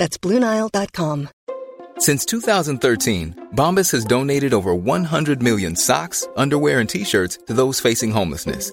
That's BlueNile.com. Since 2013, Bombas has donated over 100 million socks, underwear, and t shirts to those facing homelessness.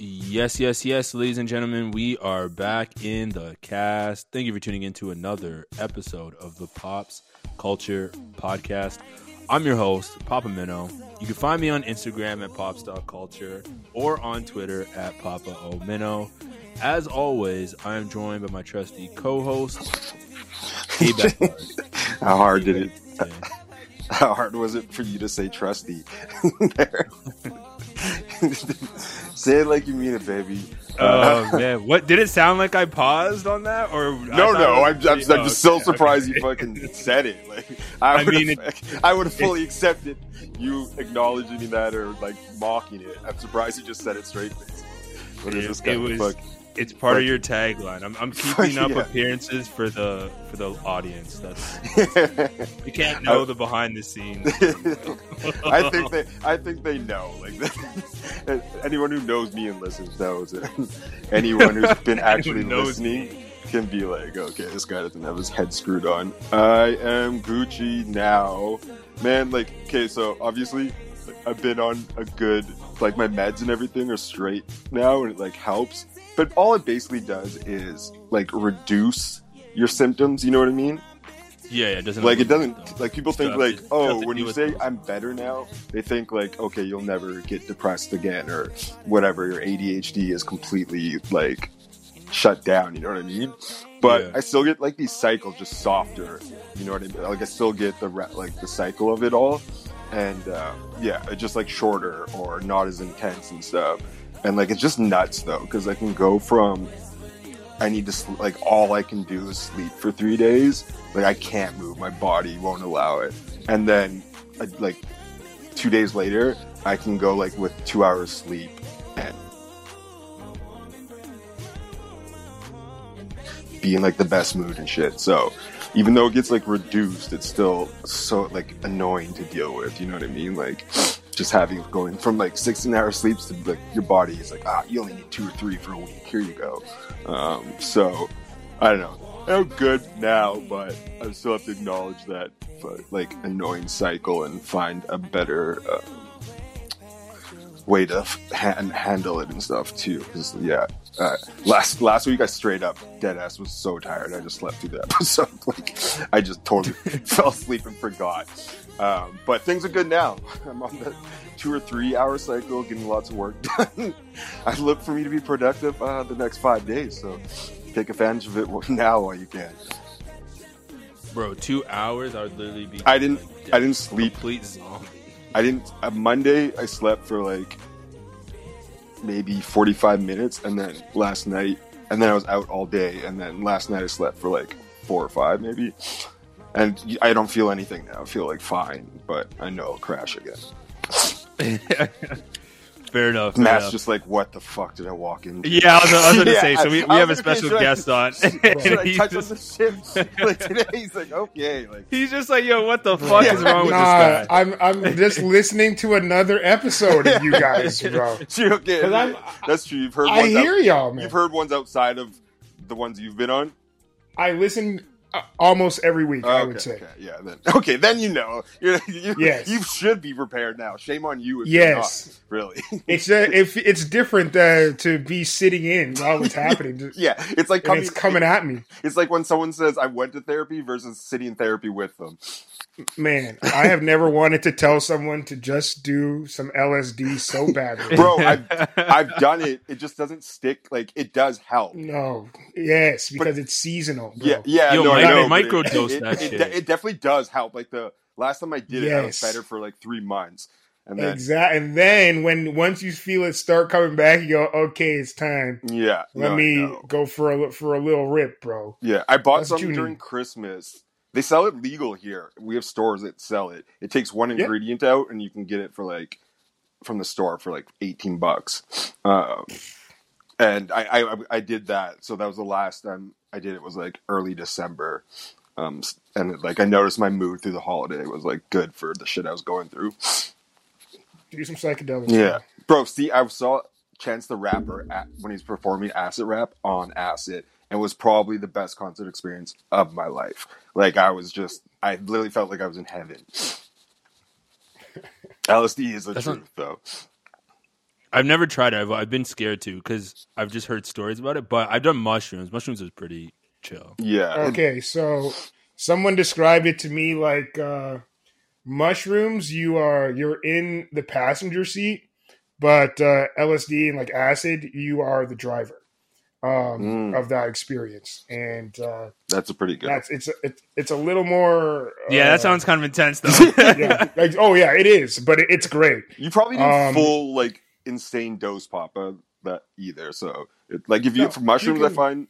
Yes, yes, yes, ladies and gentlemen, we are back in the cast. Thank you for tuning in to another episode of the Pops Culture Podcast. I'm your host, Papa Minnow. You can find me on Instagram at pops.culture or on Twitter at Papa O Minnow. As always, I am joined by my trusty co-host, Hey How hard did it? How hard was it for you to say trusty? say it like you mean it, baby. Oh man, what did it sound like? I paused on that, or no, no. I'm, I'm, I'm just oh, so surprised okay. you fucking said it. Like I, I would mean, have, I would have fully accepted you acknowledging that or like mocking it. I'm surprised you just said it straight. What is It- this it guy? was- Fuck. It's part of your tagline. I'm, I'm keeping up Yeah. appearances for the for the audience. That's you can't know the behind the scenes. I think they, I think they know. Like anyone who knows me and listens knows it. anyone who's been actually listening can be like, okay, this guy doesn't have his head screwed on. I am Gucci now, man. Like, okay, so obviously, I've been on a good, like, my meds and everything are straight now, and it like helps. But all it basically does is like reduce your symptoms. You know what I mean? Yeah, yeah, it doesn't like it doesn't like people think like oh still have to when you say i'm better now they think like okay you'll never get depressed again or whatever your adhd is completely like shut down you know what i mean but Yeah. i still get like these cycles just softer you know what i mean like i still get the re- like the cycle of it all and uh, yeah just like shorter or not as intense and stuff and like it's just nuts though because i can go from I need to sl- like all I can do is sleep for three days. Like I can't move, my body won't allow it. And then like two days later, I can go like with two hours sleep and be in like the best mood and shit. So even though it gets like reduced, it's still so like annoying to deal with. You know what I mean? Like just having going from like 16 hour sleeps to like your body is like ah you only need two or three for a week. Here you go. Um, so I don't know. I'm good now, but I still have to acknowledge that like annoying cycle and find a better uh, way to f- han- handle it and stuff too. Because yeah, uh, last last week I straight up dead ass was so tired. I just slept through the episode. like I just totally fell asleep and forgot. Um, but things are good now. I'm on the two or three hour cycle, getting lots of work done. I look for me to be productive uh, the next five days. So take advantage of it now while you can. bro. Two hours, I would literally be. I didn't. like, I didn't sleep. Complete zombie. I didn't. On Monday, I slept for like maybe 45 minutes, and then last night, and then I was out all day, and then last night I slept for like four or five, maybe. And I don't feel anything now. I feel like fine, but I know I'll crash again. Fair enough. fair Matt's enough. just like, what the fuck did I walk into? Yeah, I was, I was going to Yeah, say. So we, we have a special say, should I- guest on. Should I he's, touch on just, the shit? Like today, he's like, okay, like he's just like, yo, what the fuck Yeah. is wrong with this guy? I'm I'm just listening to another episode of you guys, bro. True, okay, 'Cause I'm- that's true. You've heard. I ones hear out- y'all, man. You've heard ones outside of the ones you've been on. I listen uh, almost every week. I okay, would say. okay, yeah. Then okay, then you know. You're, you Yes. you should be prepared now. Shame on you if Yes. you're not. Really. It's uh, if it's different uh, to be sitting in while it's happening, yeah, it's like coming. it's coming at me. It's like when someone says I went to therapy versus sitting in therapy with them. Man, I have never wanted to tell someone to just do some LSD so badly. bro. I've I've done it. It just doesn't stick. Like it does help. No, yes, because it's seasonal. Bro. Yeah, yeah. Yo, no, I know, microdose it, that it, shit. It, it definitely does help. Like the last time I did it, I was better for like three months, and then Exactly. And then when once you feel it start coming back, you go, okay, it's time. yeah, Let no, me know. go for a li- for a little rip, bro. Yeah, I bought That's some during. Christmas. They sell it legal here. We have stores that sell it. It takes one Yeah. ingredient out, and you can get it for like from the store for like eighteen bucks. Um, and I, I I did that. So that was the last time I did it. Was like early December. Um, and it, like I noticed my mood through the holiday was like good for the shit I was going through. Do some psychedelics. Yeah, bro. See, I saw Chance the Rapper at, when he's performing acid rap on acid, and it was probably the best concert experience of my life. Like I was just, I literally felt like I was in heaven. LSD is the That's not- truth, though. I've never tried it. I've, I've been scared to because I've just heard stories about it. But I've done mushrooms. Mushrooms is pretty chill. Yeah, Okay, so someone described it to me like uh, mushrooms. You are you're in the passenger seat, but uh, LSD and like acid, you are the driver um, Mm. of that experience, and uh, that's a pretty good. that's it's it, it's a little more. Yeah, uh, that sounds kind of intense though. yeah, like oh yeah, it is, but it, it's great. you probably need um, full like insane dose pop of that either. So, it, like if you No, for mushrooms, you I find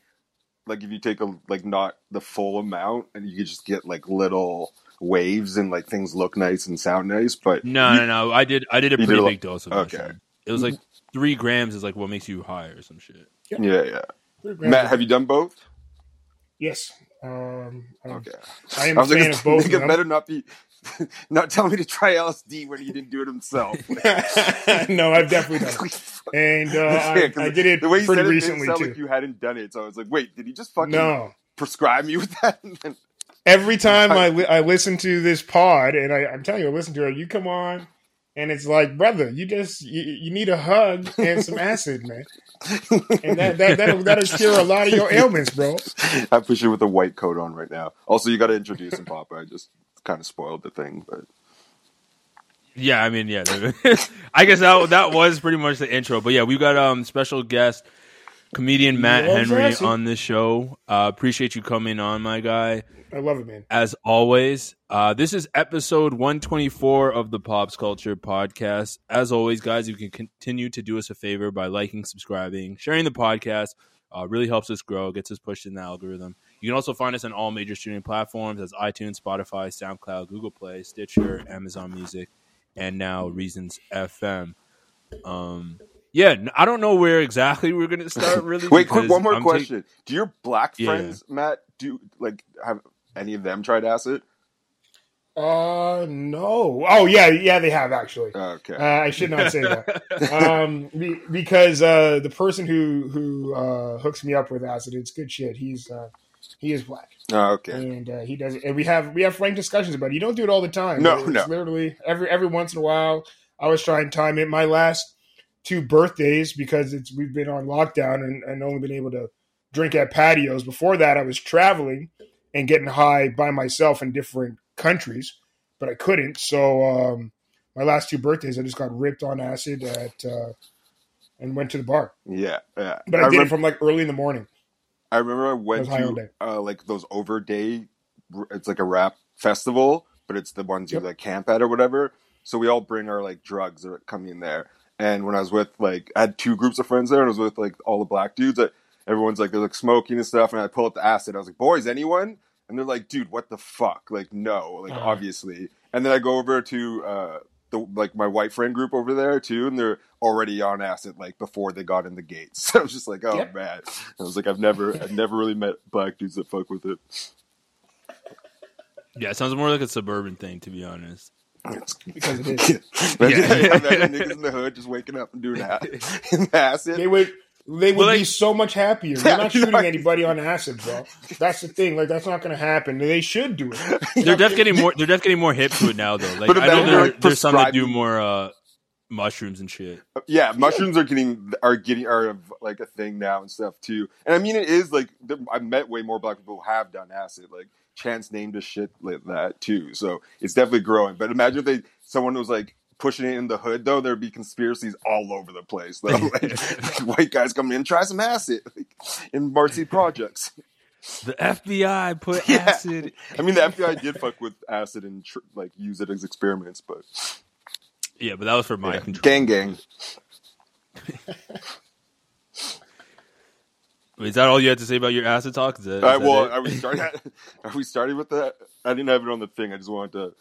like if you take a like not the full amount, and you just get like little waves and like things look nice and sound nice. But No, you- no, no. I did. I did a pretty did a lo- big dose of okay. mushroom. It was like three grams is like what makes you high or some shit. Yeah, yeah. Matt, have you done both? Yes. Um, I'm- Okay. I am I a was like, fan this of both. of nigga better not be, not tell me to try LSD when he didn't do it himself. no, I've definitely done it. And uh, Yeah, I, 'cause I did it the way you pretty said it recently didn't sound too. like you hadn't done it. So I was like, wait, did he just fucking no, prescribe me with that? Every time I, li- I listen to this pod, and I, I'm telling you, I listen to it. You come on, and it's like, brother, you just you, you need a hug and some acid, man, and that that that'll, that'll cure a lot of your ailments, bro. I push you with a white coat on right now. Also, you got to introduce him, Papa. I just kind of spoiled the thing, but Yeah, I mean, yeah. I guess that that was pretty much the intro. But yeah, we got um special guest comedian Matt Henry on this show. Uh, appreciate you coming on, my guy. I love it, man. As always, uh, this is episode 124 of the Pops Culture Podcast. As always, guys, you can continue to do us a favor by liking, subscribing, sharing the podcast. Uh, really helps us grow, gets us pushed in the algorithm. You can also find us on all major streaming platforms as iTunes, Spotify, SoundCloud, Google Play, Stitcher, Amazon Music, and now Reasons FM. Um, yeah, I don't know where exactly we're gonna start. Really, wait, quick, one more I'm ta- question: Do your black Yeah. friends, Matt, do like have any of them tried acid? Uh, no. Oh yeah, yeah, they have actually. Okay, Uh, I should not say that. um, be, because uh, the person who who uh, hooks me up with acid, it's good shit. He's uh, he is black, Oh, okay. and uh, he does it. And we have we have frank discussions about it. You don't do it all the time. No, it's no. Literally every every once in a while, I was trying to time it. My last two birthdays because it's we've been on lockdown and, and only been able to drink at patios. Before that, I was traveling and getting high by myself in different countries, but I couldn't. So um, my last two birthdays, I just got ripped on acid at uh, and went to the bar. Yeah, yeah. But I, did remember, it from like early in the morning. I remember I went was high all day. to uh, like those over day. It's like a rap festival, but it's the ones you like camp at or whatever. So we all bring our like drugs that come in there. And when I was with like, I had two groups of friends there, and I was with like all the black dudes. That everyone's like they're like smoking and stuff, and I pull up the acid. I was like, "Boys, anyone?" And they're like, "Dude, what the fuck?" Like, no, like Uh-huh. obviously. And then I go over to uh, the like my white friend group over there too, and they're already on acid like before they got in the gates. So I was just like, "Oh Yep. man," I was like, "I've never, I've never really met black dudes that fuck with it." Yeah, it sounds more like a suburban thing, to be honest. It's, Because it is. imagine, Yeah. imagine niggas in the hood just waking up and doing that. acid. They would they would Well, be like- so much happier. They're not no, shooting I- anybody on acid, bro. That's the thing. Like that's not going to happen. They should do it. They're def getting more. They're def getting more hip to it now, though. Like But I know there, like, there's some that do more uh, mushrooms and shit. Yeah, mushrooms are getting are getting are like a thing now and stuff too. And I mean, it is like I've met way more black people who have done acid. Like chance name to shit like that too. So it's definitely growing. But imagine if they someone was like pushing it in the hood though, there'd be conspiracies all over the place. Though. like, white guys come in, try some acid like, in Marcy projects. The FBI put Yeah. acid. I mean, the FBI did fuck with acid and tr- like use it as experiments, but Yeah, but that was for my yeah. control. gang gang. Is that all you had to say about your acid talk? Is that, is that well, it? are we starting? Are we starting with that? I didn't have it on the thing. I just wanted to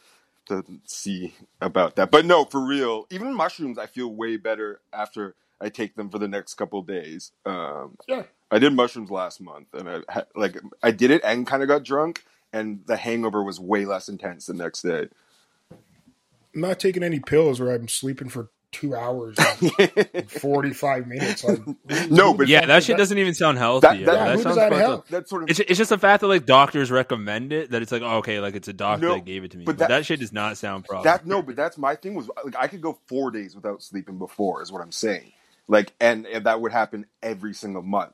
to see about that. But no, for real. Even mushrooms, I feel way better after I take them for the next couple days. Um, Yeah. I did mushrooms last month, and I had, like I did it and kind of got drunk, and the hangover was way less intense the next day. I'm not taking any pills where I'm sleeping for two hours, and 45 minutes. Like, No, but yeah, that shit that- doesn't even sound healthy. That- yeah, that- that who does sounds that help? up. that sort of It's, it's just the fact that like doctors recommend it that it's like oh, okay like it's a doctor No, that gave it to me but but, that- that, shit does not sound proper That no, but that's my thing was like I could go four days without sleeping before is what I'm saying. Like and, and that would happen every single month.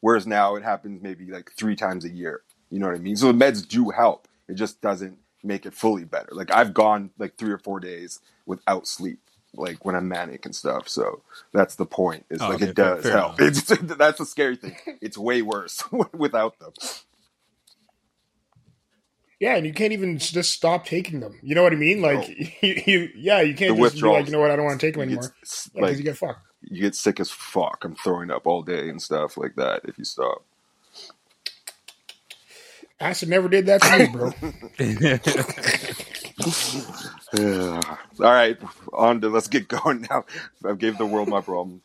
Whereas now it happens maybe like three times a year. You know what I mean? So the meds do help. It just doesn't make it fully better. Like I've gone like three or four days without sleep, like when I'm manic and stuff. So that's the point. It's Oh, like okay, it does fair help. enough. It's that's the scary thing. It's way worse without them. yeah, and you can't even just stop taking them. You know what I mean? Like, you, you yeah, you can't The just be like, you know what, I don't want to take them anymore. s- Yeah, 'cause like you get fucked. you get sick as fuck. I'm throwing up all day and stuff like that if you stop. Acid never did that to me, bro. Yeah. All right, on to let's get going now. I gave the world my problem.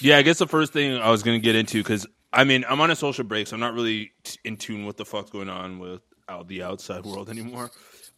yeah i guess the first thing i was gonna get into because i mean i'm on a social break so i'm not really t- in tune with the fuck's going on with out the outside world anymore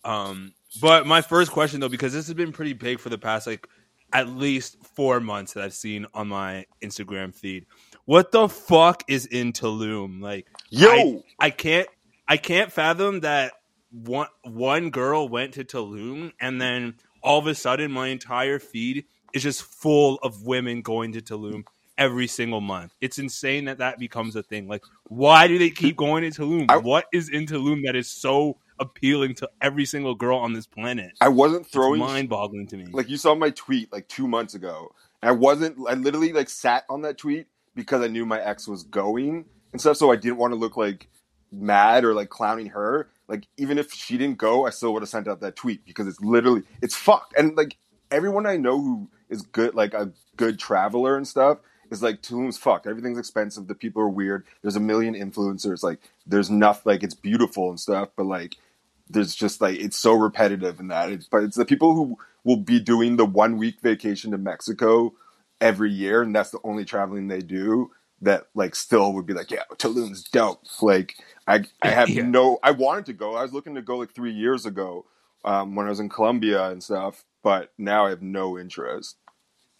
um but my first question though because this has been pretty big for the past like at least four months that i've seen on my instagram feed what the fuck is in tulum like Yo, I, I can't I can't fathom that one one girl went to Tulum and then all of a sudden my entire feed is just full of women going to Tulum every single month. It's insane that that becomes a thing. Like, why do they keep going to Tulum? I- what is in Tulum that is so appealing to every single girl on this planet? I wasn't throwing mind-boggling to me. like you saw my tweet like two months ago. And I wasn't. I literally like sat on that tweet because I knew my ex was going and stuff. So I didn't want to look like mad or like clowning her. Like even if she didn't go, I still would have sent out that tweet because it's literally it's fucked. And like everyone I know who is good, like a good traveler and stuff, is like Tulum's fucked. Everything's expensive. The people are weird. There's a million influencers. Like there's nothing. Like it's beautiful and stuff, but like there's just like it's so repetitive in that. It's, but it's the people who will be doing the one week vacation to Mexico every year, and that's the only traveling they do. That like still would be like, yeah, Tulum's dope. Like I, I have Yeah. no. I wanted to go. I was looking to go like three years ago um, when I was in Colombia and stuff, but now I have no interest.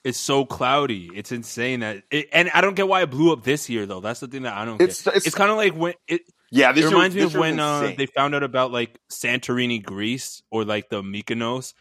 it's so cloudy. It's insane that, it, and I don't get why it blew up this year though. That's the thing that I don't It's- get. it's- It's, kind of like when it, Yeah, it this year- reminds me this of when uh, they found out about like Santorini, Greece, or like the Mykonos,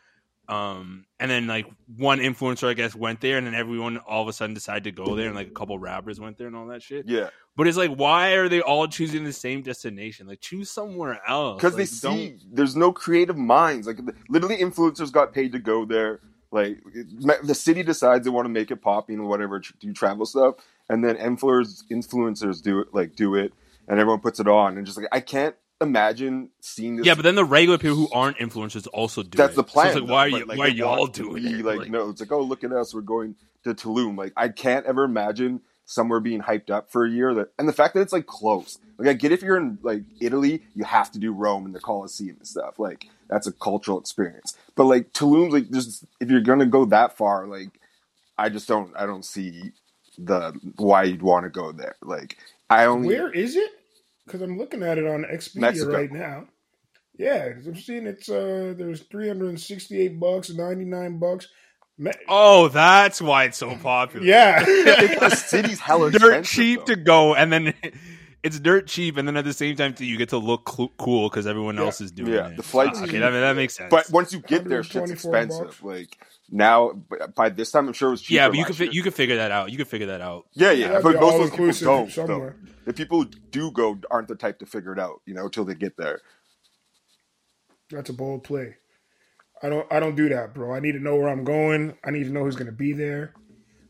um, and then like one influencer, I guess, went there, and then everyone all of a sudden decided to go there, and like a couple rappers went there and all that shit. yeah, But it's like, why are they all choosing the same destination? Like, choose somewhere else. because they Like, don't- see there's no creative minds. Like literally, influencers got paid to go there. Like it- the city decides they want to make it popping or whatever, do travel stuff, and then influencers influencers do it, like do it, and everyone puts it on, and just like I can't imagine seeing this. Yeah, but then the regular people who aren't influencers also do that's it. the plan. So it's like, why are you? like, why are you all doing be, it? Like, no, it's like oh look at us, we're going to Tulum. Like I can't ever imagine somewhere being hyped up for a year that, and the fact that it's like close. Like I get if you're in like Italy, you have to do Rome and the Colosseum and stuff. Like that's a cultural experience. But like Tulum's like just if you're gonna go that far, like I just don't I don't see the why you'd want to go there. Like I only Where is it? Because I'm looking at it on Expedia Mexico. right now. Yeah, I'm seeing it's uh there's 368 bucks, 99 bucks. Me- Oh, that's why it's so popular. yeah, the city's hella dirt cheap though. to go, and then it's dirt cheap, and then at the same time, too, you get to look cl- cool because everyone Yeah. else is doing Yeah, it. Yeah, the flights- Ah, okay, that, that makes sense. But once you get there, shit's expensive. bucks. Like now, by this time, I'm sure it was cheaper. yeah, but you last could fi- you could figure that out. You could figure that out. Yeah, yeah, That'd but most of those people don't. somewhere. Though. The people who do go aren't the type to figure it out, you know, till they get there. That's a bold play. I don't I don't do that, bro. I need to know where I'm going. I need to know who's going to be there.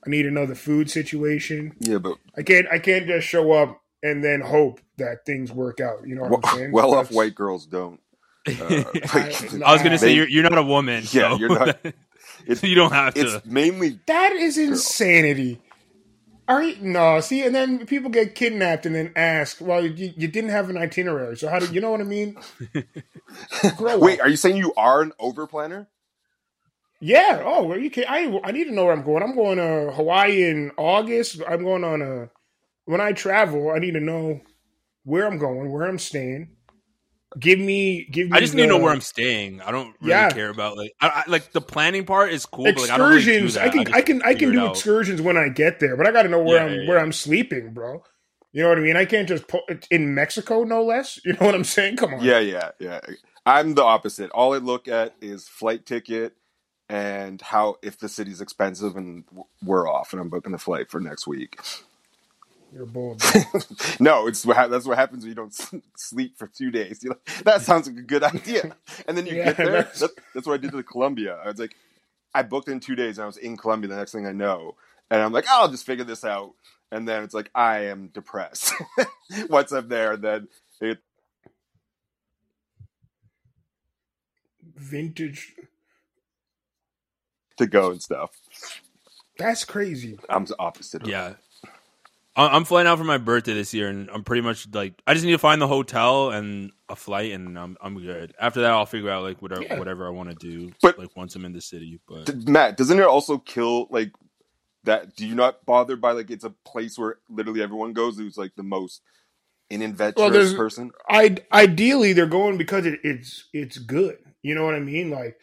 I need to know the food situation. Yeah, but I can't I can't just show up and then hope that things work out. You know what well, I'm saying? well off white girls don't. Uh, I- I was gonna say They- you're, you're not a woman. Yeah, so you're not- It's you don't have to. it's mainly That is insanity. All right, no, see, and then people get kidnapped and then ask, well, you, you didn't have an itinerary, so how do you know what I mean? Wait, are you saying you are an over planner? Yeah. Oh, well, you can. I I need to know where I'm going. I'm going to Hawaii in August. I'm going on a. When I travel, I need to know where I'm going, where I'm staying. Give me, give me. I just need to know where I'm staying. I don't really Yeah. care about like I, I, like the planning part is cool. But, like, I don't really do excursions. that. I can, just I can, I can do excursions when I get there, but I got to know where Yeah, I'm, yeah, where yeah. I'm sleeping, bro. You know what I mean? I can't just put in Mexico, no less. You know what I'm saying? Come on. Yeah, yeah, yeah. I'm the opposite. All I look at is flight ticket and how if the city's expensive and we're off and I'm booking the flight for next week. You're bold. no, it's what hap- that's what happens when you don't sleep for two days. You're like, that sounds like a good idea, and then you Yeah, get there. that's- That, that's what I did to Colombia. I was like, I booked in two days, and I was in Colombia. The next thing I know, and I'm like, oh, I'll just figure this out. And then it's like, I am depressed. What's up there, then it Vintage. to go and stuff. That's crazy. I'm the opposite. Of Yeah. I- I'm flying out for my birthday this year, and I'm pretty much like I just need to find the hotel and a flight, and I'm I'm good. After that, I'll figure out like whatever Yeah. whatever I want to do. But- like once I'm in the city, but D- Matt, doesn't it also kill like that? Do you not bother by like it's a place where literally everyone goes who's like the most an adventurous Well, person? I ideally they're going because it, it's it's good. You know what I mean? Like,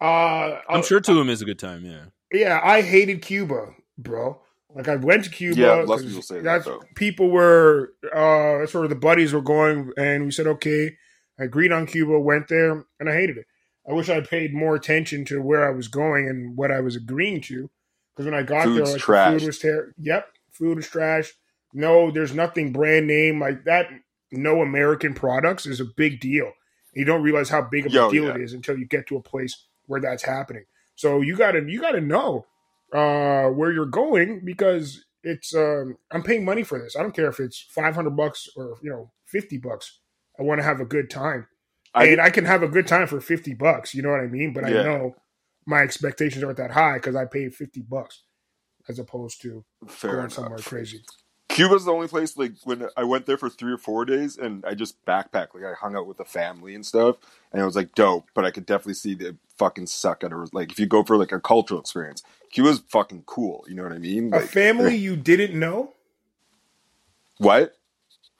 uh, I'm sure Tulum is a good time. Yeah. Yeah, I hated Cuba, bro. Like I went to Cuba. Yeah, lots of 'cause people say that, though. People were uh sort of the buddies were going, and we said okay. I agreed on Cuba, went there, and I hated it. I wish I paid more attention to where I was going and what I was agreeing to. Because when I got Food's there, like, the food was terrible. Yep, food was trash. No, there's nothing brand name like that. No American products is a big deal. You don't realize how big of Yo, a deal yeah. it is until you get to a place where that's happening. So you gotta you gotta know uh, where you're going because it's um, I'm paying money for this. I don't care if it's 500 bucks or you know 50 bucks. I want to have a good time, I- and I can have a good time for 50 bucks. You know what I mean? But Yeah. I know my expectations aren't that high because I paid 50 bucks as opposed to Fair going enough. somewhere crazy. Cuba's the only place like when I went there for three or four days and I just backpacked. Like I hung out with the family and stuff, and it was like dope. But I could definitely see the fucking suck at it. Like if you go for like a cultural experience, Cuba's fucking cool. You know what I mean? A family you didn't know? What?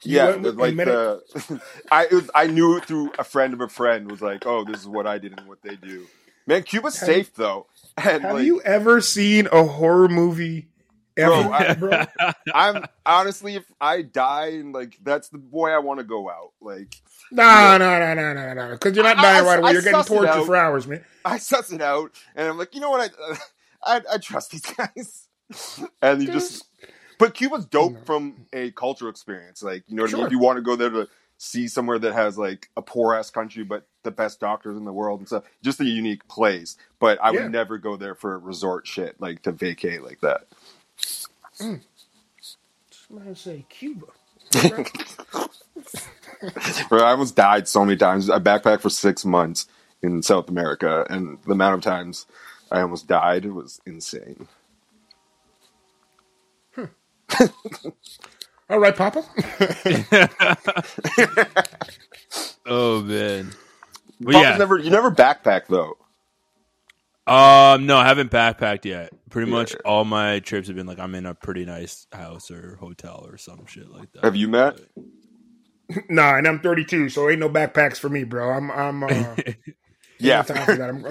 You yeah, went like the I it was, I knew it through a friend of a friend was like, oh, this is what I did and what they do. Man, Cuba's Have- safe though, and Have like, you ever seen a horror movie Bro, I- bro? I'm honestly, if I die and like that's the boy I want to go out. Like No, no, no, no, no, no. Because you're not I- dying I- right away. You're getting tortured for hours, man. I suss it out, and I'm like, you know what? I I, I trust these guys, and you just. But Cuba's dope No. from a cultural experience. Like you know what I mean. If you want to go there to see somewhere that has like a poor ass country, but the best doctors in the world and stuff, just a unique place. But I would never go there for resort shit, like to vacate like that. I'm gonna say Cuba. Bro, I almost died so many times. I backpacked for six months in South America, and the amount of times I almost died was insane. All right, Papa. Oh man. But Papa's yeah. never you never backpack though. Um, no, I haven't backpacked yet. Pretty Yeah. much all my trips have been like I'm in a pretty nice house or hotel or some shit like that. Have you met? nah, and I'm 32, so ain't no backpacks for me, bro. I'm, I'm, uh, Yeah. time for that. I'm,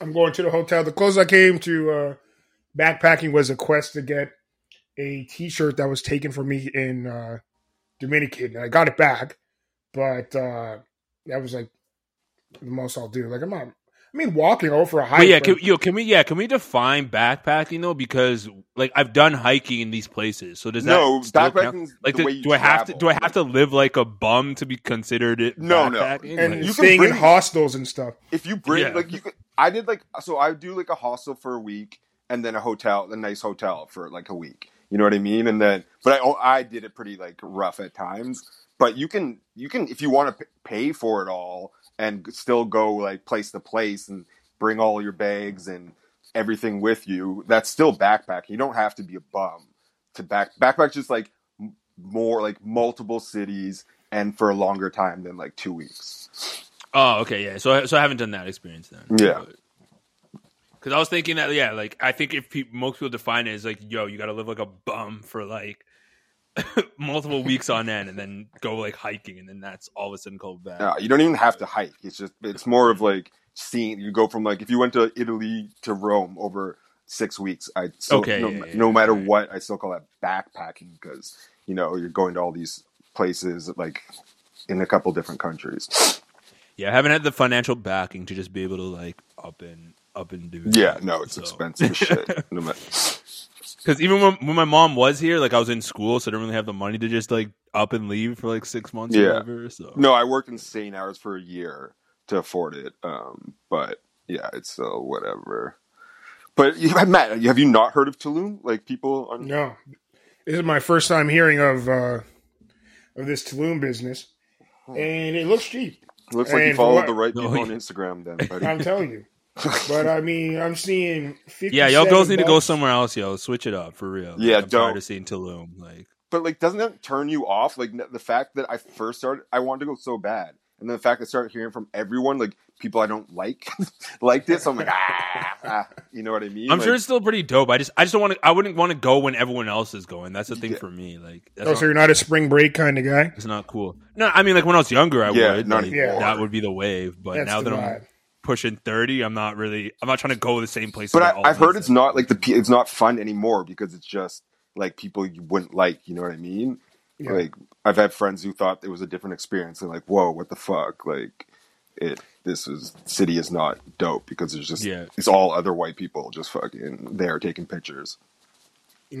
I'm going to the hotel. The closest I came to uh, backpacking was a quest to get a T-shirt that was taken from me in uh, Dominican, and I got it back, but uh, that was like the most I'll do. Like I'm not, I'm I mean, walking over a hike. But yeah, but- can, yo, can we yeah can we define backpacking though? Because like I've done hiking in these places, so does that No, still count? like the do, way you do I have to do I have to live like a bum to be considered it? No, no. and Like- you can staying in bring- hostels and stuff. if you bring Yeah. like you could i did like so i do like a hostel for a week and then a hotel a nice hotel for like a week you know what i mean and then but i oh, i did it pretty like rough at times but you can you can if you want to pay for it all and still go like place to place and bring all your bags and everything with you that's still backpacking you don't have to be a bum to back backpack just like more like multiple cities and for a longer time than like two weeks oh, okay, yeah. So I- so I haven't done that experience then. Yeah. Because I was thinking that yeah, like I think if peop most people define it as like yo, you got to live like a bum for like multiple weeks on end, and then go like hiking, and then that's all of a sudden called back. No, you don't even have to hike. It's just it's more of like seeing. You go from like if you went to Italy to Rome over six weeks. I still, Okay, no, yeah, yeah, no matter what, I still call that backpacking because you know you're going to all these places like in a couple different countries. Yeah, I haven't had the financial backing to just be able to like up and up and do. Yeah, no, it's expensive shit. No matter. Because even when, when my mom was here, like I was in school, so I didn't really have the money to just like up and leave for like six months or Yeah. whatever. So No, I worked insane hours for a year to afford it. Um, but yeah, it's still whatever. But you- Matt, have you not heard of Tulum? Like people on No, this is my first time hearing of uh, of this Tulum business, and it looks cheap. looks like you followed what- the right Oh, people on. Instagram then, buddy. I'm telling you. But I mean, I'm seeing 57 yeah, y'all girls need to go somewhere else, yo. Switch it up for real. Like, Yeah, I'm don't. tired of seeing Tulum. Like, but like, doesn't that turn you off? Like the fact that I first started, I wanted to go so bad, and then the fact I started hearing from everyone, like people I don't like, liked it. So I'm like, ah, ah, you know what I mean? I'm Like, sure it's still pretty dope. I just, I just don't want to. I wouldn't want to go when everyone else is going. That's the thing Yeah. for me. Like, that's Oh, not, so you're not a spring break kind of guy? it's not cool. No, I mean, like when I was younger, I Yeah, would. not like, anymore. That would be the wave. But That's now the that I'm vibe. Pushing thirty, I'm not really. I'm not trying to go to the same place. But I, i've heard it's not like the it's not fun anymore because it's just like people you wouldn't like. You know what I mean? Yeah. Like I've had friends who thought it was a different experience. They're like, "Whoa, what the fuck?" Like it. This is city is not dope because it's just Yeah. it's all other white people just fucking there taking pictures.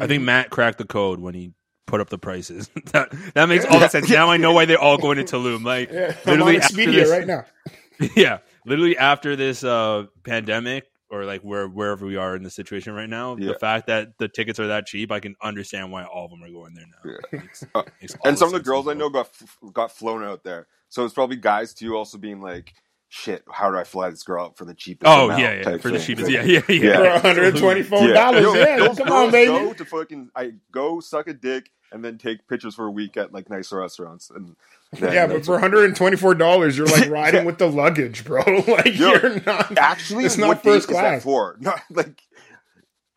I think Matt cracked the code when he put up the prices. that, that makes all the sense. Now I know why they're all going to Tulum. Like Yeah, I'm on literally Expedia this, right now. yeah, literally after this uh, pandemic or like where wherever we are in the situation right now, Yeah. the fact that the tickets are that cheap, I can understand why all of them are going there now. Yeah. Makes- Uh, makes and some of the girls I know got f- got flown out there, so it's probably guys too also being like, "Shit, how do I fly this girl out for the cheapest?" Oh yeah, yeah, type for the cheapest. Yeah, yeah, yeah. Yeah. For 124 dollars. Yo, Yeah, those come on, baby. Go to fucking, I go suck a dick and then take pictures for a week at like nice restaurants and then Yeah, but for 124 dollars, you're like riding with the luggage, bro. Like Yo, you're not. actually, it's not date first is that class. for? Not like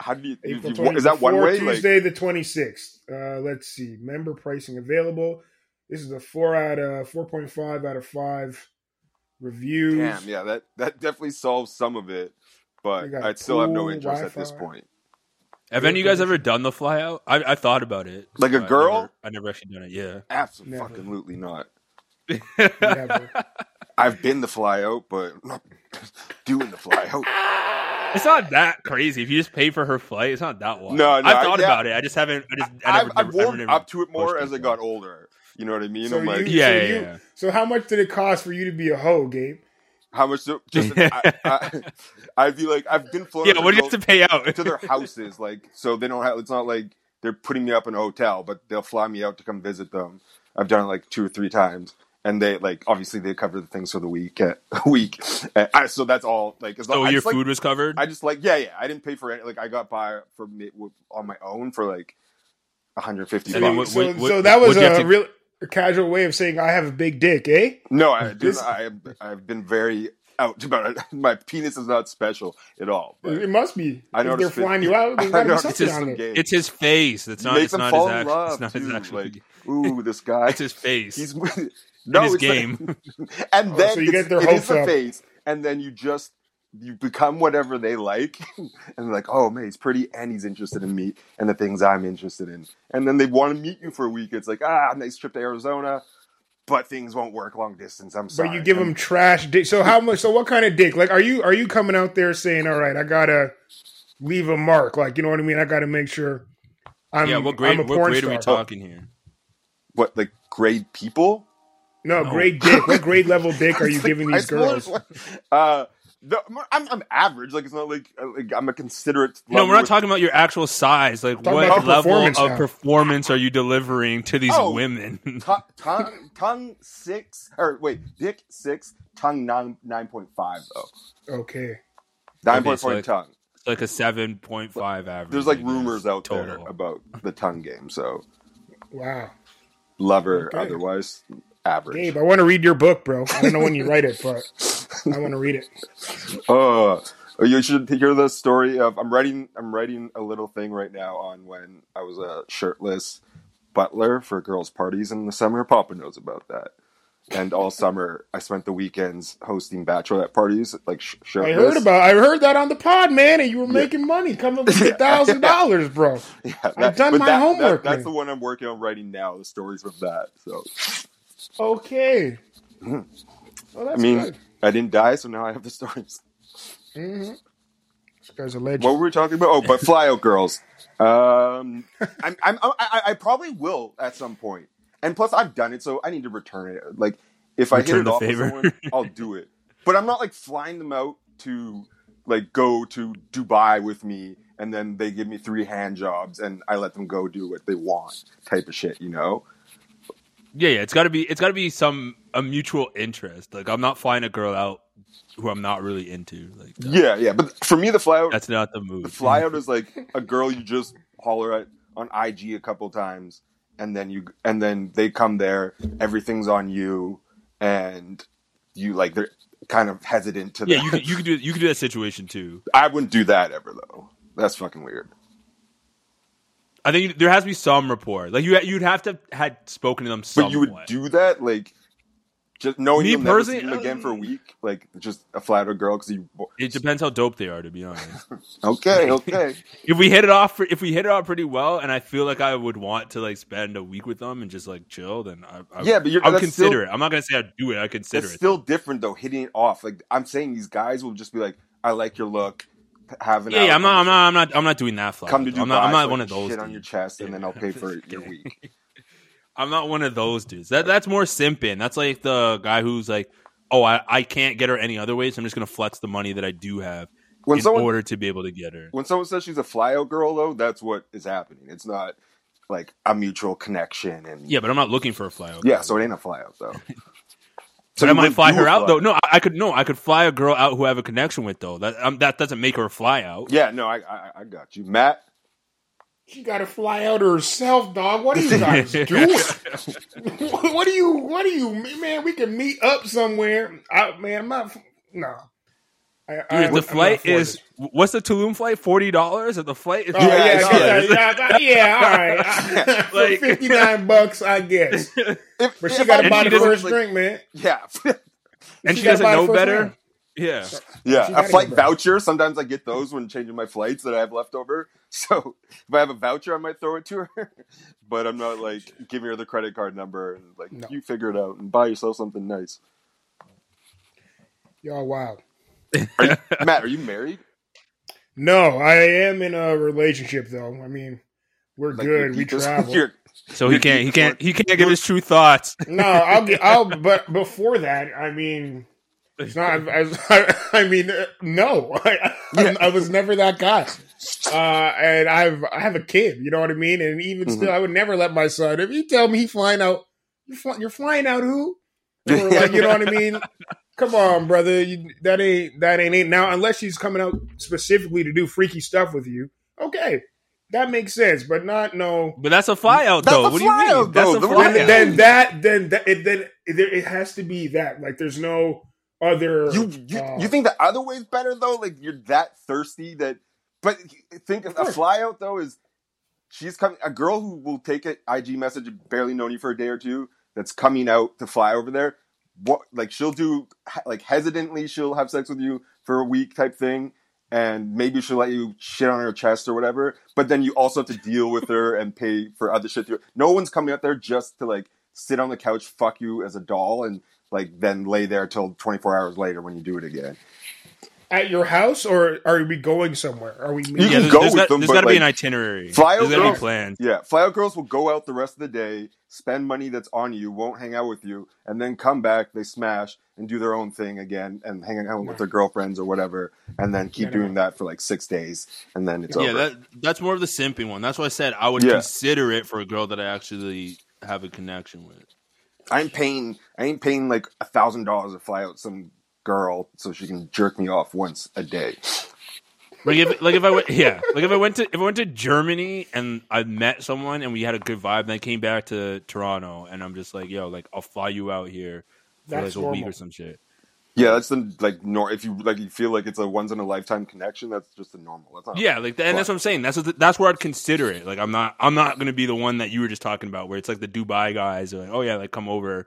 how do you, if April you- is that one 24, way? Like, Tuesday the 26th. Uh, let's see. Member pricing available. This is a four out of 4.5 out of five reviews. damn, yeah, that that definitely solves some of it, but I still have no pool, interest at this point. Have any of you guys ever done the fly out? I, I thought about it. Like a but I girl? never- I never actually done it. Yeah. Absolutely not. Never. I've been the fly out, but not doing the fly out. It's not that crazy. If you just pay for her flight, it's not that wild. No, no, I thought yeah. about it. I just haven't. I just. I I've, never, I've never- I warmed never up to it more as I got older. You know what I mean? So I'm like, you, Yeah, so yeah, you- yeah. So how much did it cost for you to be a hoe, Gabe? how much? Do, just I, I, I'd be like, I've been flown. Yeah, what do you have to pay out? to their houses, like so they don't have. It's not like they're putting me up in a hotel, but they'll fly me out to come visit them. I've done it like two or three times, and they like obviously they cover the things for the week. Uh, week, uh, I, so that's all. Like as long so your just, like, food was covered. I just like yeah, yeah. I didn't pay for it. Like I got by for me on my own for like 150 I mean, bucks. what- so, what- so that was what'd you have a to- real a casual way of saying I have a big dick, eh? No, I do. This- I I've been very out about it. My penis is not special at all. but It must be. I if they're noticed it- flying you out, there's I got to be noticed something it's on some it's his face. It's not. Make It's not his in act- love It's not his too. actual. Like, ooh, this guy. it's his face. He's in no his game. Like, and then Oh, so you it's- get their it is hopes the up. face, and then you just you become whatever they like, and they're like, oh man, he's pretty, and he's interested in me and the things I'm interested in, and then they want to meet you for a week. It's like, ah, nice trip to Arizona. but things won't work long distance. I'm sorry. But you give them trash dick. So how much? So what kind of dick? Like, are you are you coming out there saying, "All right, I gotta leave a mark"? Like, you know what I mean? I gotta make sure. I'm, yeah, what grade? I'm a What porn grade are we talking here? what like grade people. No, grade dick. What grade level dick are you like giving these schoolers? girls? Uh, no, I'm, I'm average. Like it's not like, uh, like I'm a considerate. No, we're not with- talking about your actual size. Like, what level performance of now. performance are you delivering to these Oh. women? Tongue, tongue, tongue six or wait, dick six, tongue nine nine point five though. Okay. Nine Okay, so five like- tongue. It's like a seven point five average. There's like rumors out there about the tongue game. So Wow. lover, Okay. otherwise average. Gabe, I want to read your book, bro. I don't know when you write it, but I want to read it. Oh, you should hear the story of I'm writing. I'm writing a little thing right now on when I was a shirtless butler for girls' parties in the summer. Papa knows about that. And all summer, I spent the weekends hosting bachelorette parties, like sh- I heard about. I heard that on the pod, man, and you were making money, coming up with a thousand dollars, bro. Yeah, I've done my homework, that's the one I'm working on writing now. The stories of that. So Okay. Well, I that's mean, good. I didn't die, so now I have the stories. This guy's a legend. What were we talking about? Oh, but flyout girls. Um, I'm, I'm, I, I probably will at some point. And plus, I've done it, so I need to return it. Like, if I hit it the off with favor. someone, I'll do it. But I'm not like flying them out to like go to Dubai with me, and then they give me three hand jobs, and I let them go do what they want, type of shit. You know? Yeah, yeah. It's got to be. It's got to be some a mutual interest. Like, I'm not flying a girl out who I'm not really into. Like, that- Yeah, yeah. But for me, the flyout, that's not the move. The flyout is like a girl you just holler at on IG a couple times, and then you and then they come there. Everything's on you, and you like they're kind of hesitant to. Yeah, that. you could, you could do you could do that situation too. I wouldn't do that ever though. That's fucking weird. I think there has to be some rapport. Like you, you'd have to had spoken to them. Somewhat. But you would do that like just knowing Me you'll never personally, see them again for a uh, week, like just a flatter girl because you. It depends how dope they are, to be honest. Okay, okay. if we hit it off, if we hit it off pretty well, and I feel like I would want to like spend a week with them and just like chill, then I, I Yeah, but I would consider still- it. I'm not gonna say I'd do it. I consider it's it. still different though. Hitting it off, like I'm saying, these guys will just be like, "I like your look." Yeah, yeah, I'm not, I'm not, I'm not, I'm not doing that. Fly come to. Dubai. I'm not, I'm not one of those. Shit on your dudes. chest, and then I'll pay for your week. I'm not one of those dudes. That that's more simping. That's like the guy who's like, oh, I, I can't get her any other way, so I'm just gonna flex the money that I do have When in someone order to be able to get her. when someone says she's a flyout girl, though, that's what is happening. It's not like a mutual connection, and Yeah, but I'm not looking for a flyout. yeah. So it ain't a flyout though. But I might fly her a out though. No, I, I could no, I could fly a girl out who I have a connection with though. That um, that doesn't make her fly out. Yeah, no, I, I I got you, Matt. She got to fly out herself, dog. What are you guys doing? what do you? What do you? Man, we can meet up somewhere. I, man, I'm not. No. I, Dude, I, if the I'm flight not is this. what's the Tulum flight? Forty dollars? If the flight is Oh, yeah, Yeah, yeah, all right. For Like- 59 bucks, I guess. If, But she got I- to buy the first like- drink, man. Yeah, and She she, doesn't know better. round. Yeah. yeah. A flight get back. voucher. Sometimes I get those when changing my flights that I have left over. So if I have a voucher, I might throw it to her. but I'm not like giving her the credit card number and like No. you figure it out and buy yourself something nice. Y'all wild. Are you, Matt, are you married? No, I am in a relationship, though. I mean, we're Like, good. We repeat this- travel. You're- So he can't he can't he can't give his true thoughts. No, I'll get. I'll. But before that, I mean, it's not. I, I mean, uh, no, I, I, I was never that guy. Uh, and I've I have a kid. You know what I mean. And even Mhm. still, I would never let my son. If you tell me he's flying out, you're, fly, you're flying out who? Or like, you know what I mean? Come on, brother. You, that ain't that ain't it. Now, unless she's coming out specifically to do freaky stuff with you, okay, that makes sense. But not no. But that's a fly out That's though. a What do you mean? out, That's though. a The fly out. then, then that then that it, then it, it has to be that like there's no other You you, uh, you think the other way's better though? Like you're that thirsty that. But think of a course. fly out though is she's coming a girl who will take an IG message barely known you for a day or two that's coming out to fly over there. What like she'll do like hesitantly she'll have sex with you for a week type thing. And maybe she'll let you shit on her chest or whatever, but then you also have to deal with her and pay for other shit. No one's coming out there just to like sit on the couch, fuck you as a doll, and like then lay there till 24 hours later when you do it again. At your house, or are we going somewhere? Are we? You yeah, can there's, go there's with got, them, there's but, got to be an itinerary. fly there's out got to be girls- planned. Yeah, flyout girls will go out the rest of the day, spend money that's on you, won't hang out with you, and then come back, they smash and do their own thing again and hang out with their girlfriends or whatever, and then keep No, no, doing that for like six days, and then it's Yeah, over. that that's more of the simping one. That's why I said I would Yeah. consider it for a girl that I actually have a connection with. I ain't paying. I ain't paying like a thousand dollars to fly out some girl so she can jerk me off once a day. Like if like if I went yeah, like if I went to if I went to Germany and I met someone and we had a good vibe, and I came back to Toronto and I'm just like, yo, like I'll fly you out here for That's like a week or some shit. Yeah, that's the like. Nor if you like, you feel like it's a once in a lifetime connection. That's just the normal. That's not. Yeah, like and that's what I'm saying. That's what the, that's where I'd consider it. Like I'm not I'm not gonna be the one that you were just talking about, where it's like the Dubai guys are like, oh yeah, like come over,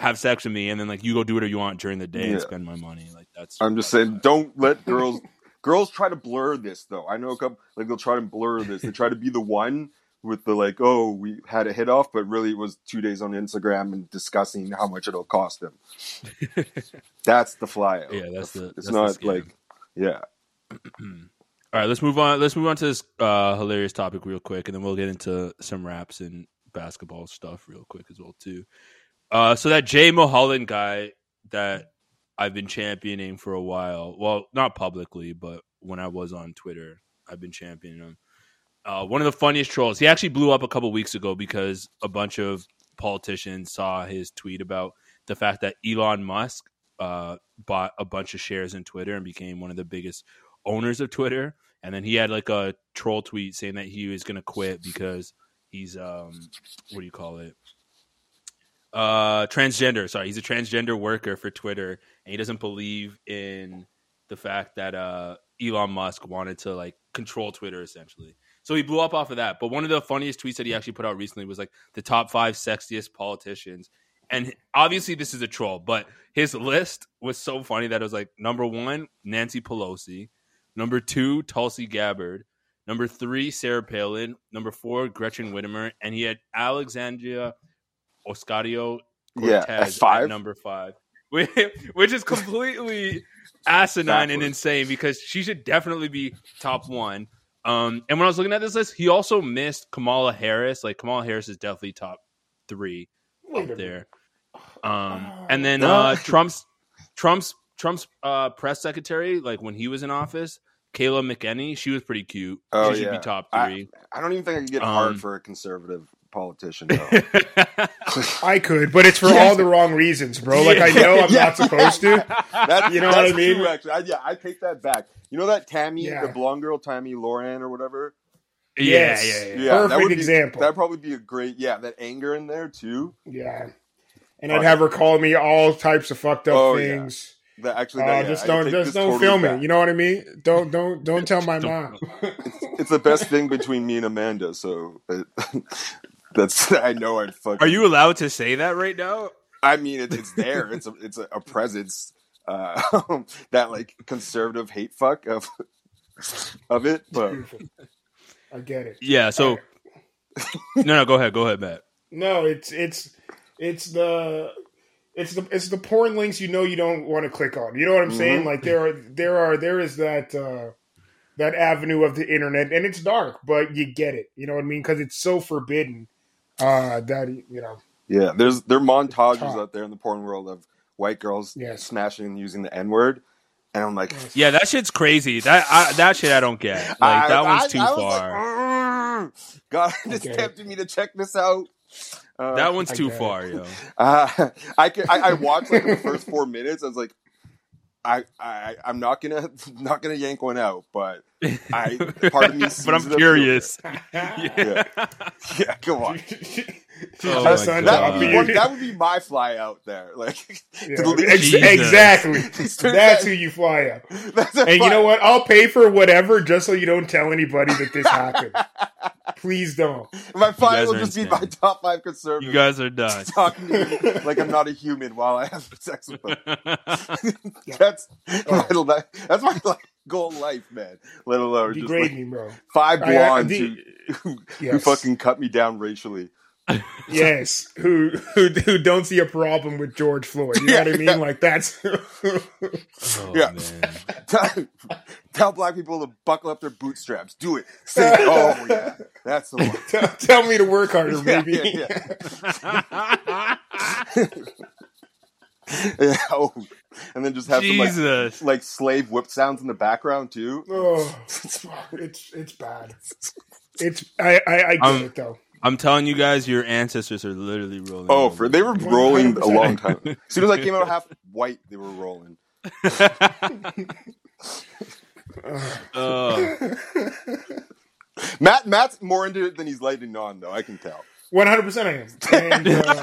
have sex with me, and then like you go do whatever you want during the day and spend my money. Like that's I'm just saying, don't let girls. girls try to blur this though. I know a couple like they'll try to blur this. They try to be the one with the like, oh, we had a hit off, but really it was two days on Instagram and discussing how much it'll cost them. that's the fly out. Yeah, that's the- It's that's not scam. like, yeah. All right, let's move on. Let's move on to this uh, hilarious topic real quick, and then we'll get into some raps and basketball stuff real quick as well too. Uh, so that Jay Mulholland guy that I've been championing for a while. Well, not publicly, but when I was on Twitter, I've been championing him. Uh, one of the funniest trolls. He actually blew up a couple weeks ago because a bunch of politicians saw his tweet about the fact that Elon Musk uh, bought a bunch of shares in Twitter and became one of the biggest owners of Twitter. And then he had like a troll tweet saying that he was going to quit because he's um what do you call it? Uh transgender. Sorry, he's a transgender worker for Twitter and he doesn't believe in the fact that uh Elon Musk wanted to like control Twitter essentially. So he blew up off of that. But one of the funniest tweets that he actually put out recently was like the top 5 sexiest politicians. And obviously this is a troll, but his list was so funny that it was like number 1 Nancy Pelosi, Number two, Tulsi Gabbard. Number three, Sarah Palin. Number four, Gretchen Whitmer. And he had Alexandria Ocasio Yeah, Cortez at five? number five, which which is completely asinine and insane because she should definitely be top one. Um, and when I was looking at this list, he also missed Kamala Harris. Like Kamala Harris is definitely top three Wait up there. Um, and then uh, Trump's Trump's Trump's uh, press secretary, like when he was in office, Kayleigh McEnany, she was pretty cute. Oh, she should yeah. be top I- three. I don't even think I could get Um, hard for a conservative politician. Though. I could, but it's for all the wrong reasons, bro. Like I know I'm Yeah. not supposed to. That, You know what I mean? True, actually, I, yeah, I take that back. You know that Tomi, Yeah. the blonde girl, Tomi Lahren or whatever. yeah, Yes. yeah, yeah. Yeah, that Perfect would be, example. That'd probably be a great. Yeah, that anger in there too. Yeah. And I'd have her call me all types of fucked up Oh, yeah. things. That actually, Uh, that, yeah, just don't, just don't totally film back. it. You know what I mean? Don't, don't, don't tell my Don't- mom. It's the best thing between me and Amanda. So it, that's I know I'd fucking. Are you allowed to say that right now? I mean, it, it's there. It's a it's a, a presence. Uh, that like conservative hate fuck of of it, but I get it. Yeah. So no, no, go ahead, go ahead, Matt. No, it's it's it's the it's the it's the porn links you know you don't want to click on. You know what I'm saying? Mhm. Like there are there are there is that uh that avenue of the internet and it's dark, but you get it. You know what I mean? Because it's so forbidden uh that you know. Yeah, there's there are montages Top. out there in the porn world of white girls Yes. smashing and using the N word, and I'm like, Yeah, that shit's crazy. That I, that shit I don't get. Like I- that one's I- too I was far. Like, "Mm, God just Okay. tempted me to check this out. Uh, that one's too far, yo. Uh, I, can, I I watched like the first four minutes. I was like, I I I'm not gonna not gonna yank one out, but I part of me. but I'm it appeal. curious. Yeah. Yeah, come on. Oh my God. That would, be one, that would be my fly out there. Like, Yeah, to the- ex- exactly. That's who you fly out. That's a And you know what? I'll pay for whatever just so you don't tell anybody that this happened. Please don't. My fly will are just be my top five conservatives. You guys are done. talking to me like I'm not a human while I have sex with them. That's oh. my life. That's my like, goal life, man. Let alone just Degrade like, me, bro. five I- I- blondes the- who, who fucking cut me down racially. yes, who, who who don't see a problem with George Floyd. You know Yeah, what I mean? yeah. Like that's Oh, Yeah. tell, tell black people to buckle up their bootstraps. Do it. Sing. Oh yeah, that's the one. tell, tell me to work harder, Yeah, baby. yeah, Yeah, oh, and then just have some like, like slave whip sounds in the background too. oh, it's it's it's bad. It's I I, I get Um, it though. I'm telling you guys, your ancestors are literally rolling. Oh, for they were rolling a long time. As soon as I came out half white, they were rolling. Uh, Matt Matt's more into it than he's letting on, though. I can tell. One hundred percent I am. And, uh,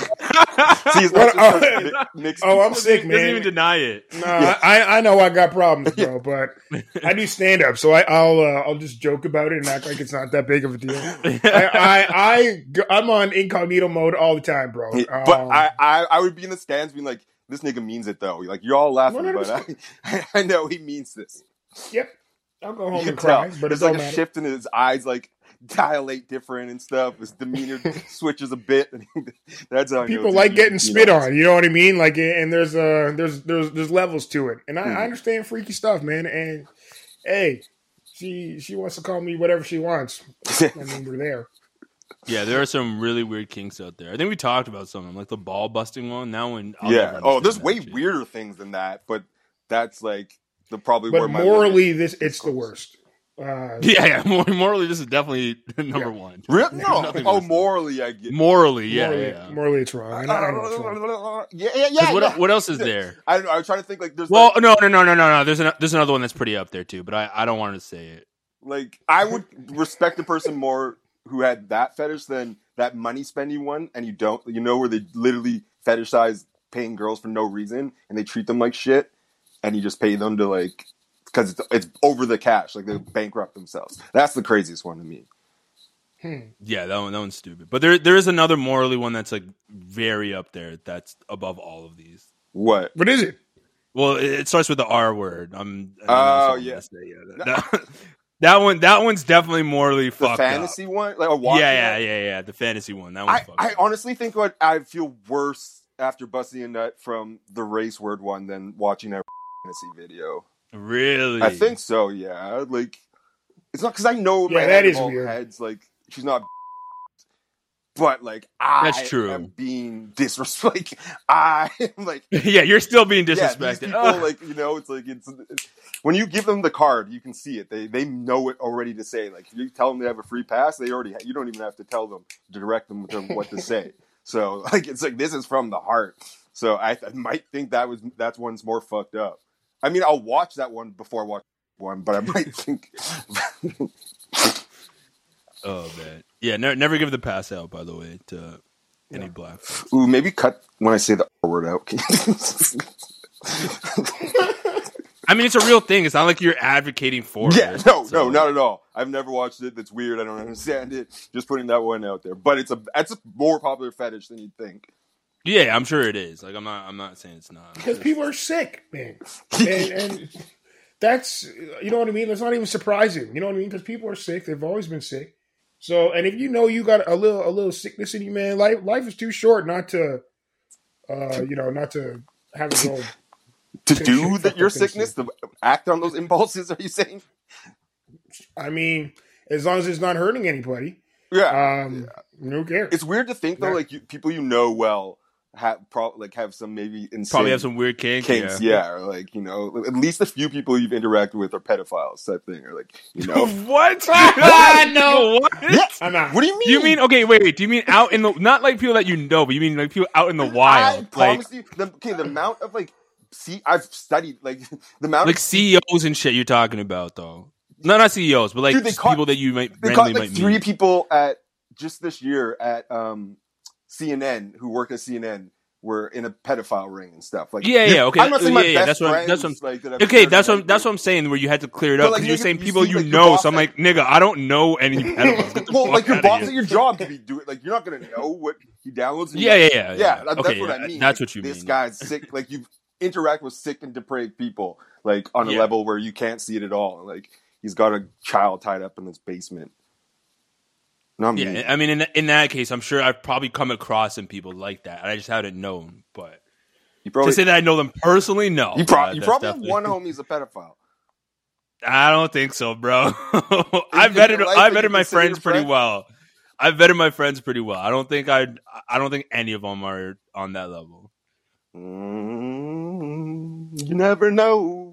See, he's What- oh, mi- mixed. oh, I'm sick, man. doesn't even deny it. No, I I know I got problems, bro, but I do stand up, so I, I'll uh, I'll just joke about it and act like it's not that big of a deal. I I, I am on incognito mode all the time, bro. but Um, I, I I would be in the stands being like, this nigga means it though. Like you're all laughing, but I, I know he means this. yep, I'll go You home can and cry, tell. but There's it's like a matter. shift in his eyes, like dilate different and stuff. His demeanor switches a bit. That's how People it's like you getting know. spit on. You know what I mean? Like, and there's uh there's there's there's levels to it, and I, Hmm. I understand freaky stuff, man. And hey, she she wants to call me whatever she wants. I mean, we're there. Yeah, there are some really weird kinks out there. I think we talked about some of them, like the ball busting one. That one, I'll yeah. never Oh, there's way shit. weirder things than that, but that's like the probably But where my morally, this it's the worst. Uh, Yeah, yeah. Mor- Morally, this is definitely number one. Real? No. Nothing Oh, worse morally, I get. Morally, yeah, morally, yeah. morally, it's wrong. I know, I know it's wrong. yeah, yeah, 'Cause yeah. what, yeah. what else is there? I don't know. I was trying to think like there's Well, like, no, no, no, no, no, no. There's an, there's another one that's pretty up there too, but I, I don't want to say it. like I would respect a person more who had that fetish than that money spending one, and you don't. You know where they literally fetishize paying girls for no reason, and they treat them like shit, and you just pay them to like because it's, it's over the cash, like they bankrupt themselves. That's the craziest one to me. Hmm. Yeah, that one that one's stupid. But there there is another morally one that's like very up there. That's above all of these. What? What is it? Well, it, it starts with the R word. I'm. I Oh, if yeah. yeah. That, that- that one that one's definitely morally The fucked fantasy up. one, like a Yeah, watching yeah, yeah, yeah. The fantasy one. That one. I, I honestly think what I feel worse after busting a nut from the race word one than watching a fantasy video. Really? I think so. Yeah, like it's not because I know Yeah, my that head is weird. heads. Like she's not, but like I That's true. am being disrespectful. Like I am like yeah, you're still being yeah, disrespected. people Ugh. like you know it's like it's, it's when you give them the card, you can see it. They they know it already to say. Like you tell them they have a free pass, they already ha- you don't even have to tell them direct them to what to say. So like it's like this is from the heart. So I, I might think that was that's one's more fucked up. I mean, I'll watch that one before I watch one, but I might think oh man, yeah. Ne- never give the pass out. By the way, to any black. Ooh, maybe cut when I say the R word out. I mean, it's a real thing. It's not like you're advocating for yeah, it. no, So- no, not at all. I've never watched it. That's weird. I don't understand it. Just putting that one out there. But it's a that's a more popular fetish than you'd think. Yeah, I'm sure it is. Like, I'm not. I'm not saying it's not. Because people are sick, man, and, and that's you know what I mean. That's not even surprising. You know what I mean? Because people are sick. They've always been sick. So, and if you know you got a little a little sickness in you, man, life life is too short not to, uh, you know, not to have a little. To do that, your sickness, to act on those impulses. Are you saying? I mean, as long as it's not hurting anybody, Yeah. um, who cares? it's weird to think though, Yeah. like you, people you know well have pro- like have some maybe insane Probably have some weird kink. kinks. yeah. Yeah. or like you know, at least a few people you've interacted with are pedophiles. Type thing, or like you know. what? no. What? I'm out. what do you mean? You mean okay? Wait, wait. Do you mean out in the not like people that you know, but you mean like people out in the I wild, like promise you. The, okay, the amount of like, see, I've studied like the amount like of CEOs and shit? You're talking about though. No, not CEOs, but like Dude, caught- people that you might they randomly caught like might three meet. people at just this year at um CNN who work at CNN were in a pedophile ring and stuff. Like, Yeah, yeah, okay. I'm not saying my Yeah, yeah, best that's what- friends. that's what- like, that Okay, that's what that's what. I'm saying. Where you had to clear it up like, because you're saying you people see, you like, know. So I'm like, nigga, I don't know any pedophiles. Well, like your boss at your job to be doing. Like, you're not gonna know what he downloads. Yeah, yeah, yeah, yeah. yeah. that- Okay, that's what yeah, I mean. that's what you This mean. guy's sick. Like you interact with sick and depraved people, like on a level where you can't see it at all. Like he's got a child tied up in his basement. Not me. Yeah, I mean, in in that case, I'm sure I've probably come across some people like that. I just haven't known. But you probably to say that I know them personally, no. you, prob- Uh, you probably definitely- one homie's a pedophile. I don't think so, bro. I vetted I vetted my friends pretty friend? well. I vetted my friends pretty well. I don't think I I don't think any of them are on that level. Mm, you never know.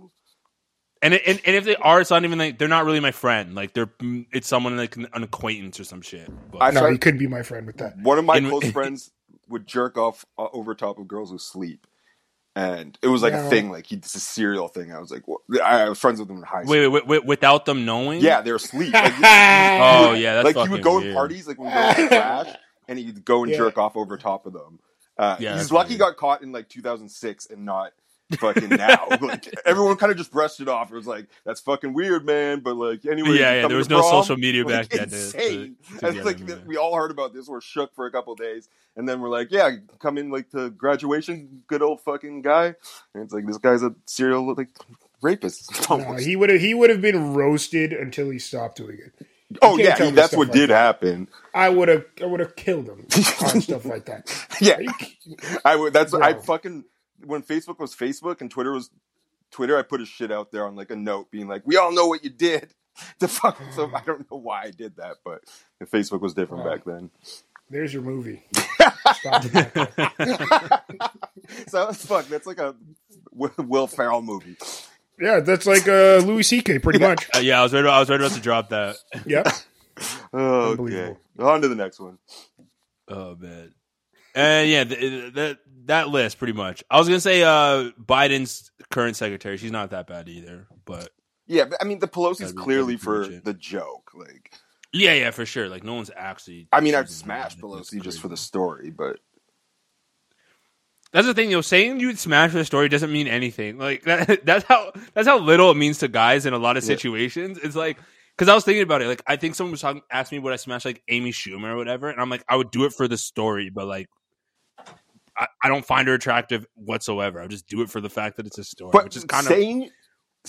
And, and and if they are, it's not even like they're not really my friend. Like they're it's someone like an acquaintance or some shit. But, I- know tried- he couldn't be my friend with that. One of my In- close friends would jerk off uh, over top of girls who sleep, and it was like a thing. Like he, it's a serial thing. I was like, what? I, I was friends with him in high school. wait, wait, wait, without them knowing? Yeah, they're asleep. Like, Oh yeah, that's like he would go in weird. parties, like when we go to crash, and he'd go and Yeah. jerk off over top of them. Uh, Yeah, he's that's lucky he weird. got caught in like 2006 and not fucking now. like everyone kind of just brushed it off. It was like that's fucking weird, man. But like anyway, Yeah, yeah, there was no prom, social media like, back then to- to- Insane. to and like him, yeah. we all heard about this. We're shook for a couple days, and then we're like, yeah, come in like to graduation, good old fucking guy. And it's like this guy's a serial like rapist. No, almost. he would have he would have been roasted until he stopped doing it. oh yeah, he- that's what like did that. happen. I would have I would have killed him on stuff like that. Yeah, Are you ki- I would. That's I fucking when Facebook was Facebook and Twitter was Twitter. I put a shit out there on like a note, being like, "We all know what you did." The fuck. So I don't know why I did that, but Facebook was different Wow. back then. There's your movie. So fuck. That's like a Will Will Ferrell movie. Yeah, that's like uh, Louis C.K. pretty much. Uh, yeah, I was right. I was right about to drop that. Yep. okay. Unbelievable. On to the next one. Oh man. And yeah, that that list pretty much. I was gonna say uh Biden's current secretary. She's not that bad either, but Yeah, but, I mean the Pelosi's clearly for shit. the joke. Like, yeah, yeah, for sure. Like no one's actually. I mean, I'd smash Pelosi just for the story, but That's the thing, you know. Saying you'd smash for the story doesn't mean anything. Like that, that's how that's how little it means to guys in a lot of Yeah. situations. It's like because I was thinking about it. Like I think someone was talking, asked me would I smash like Amy Schumer or whatever, and I'm like I would do it for the story, but like. I, I don't find her attractive whatsoever. I'll just do it for the fact that it's a story, but which is kind saying of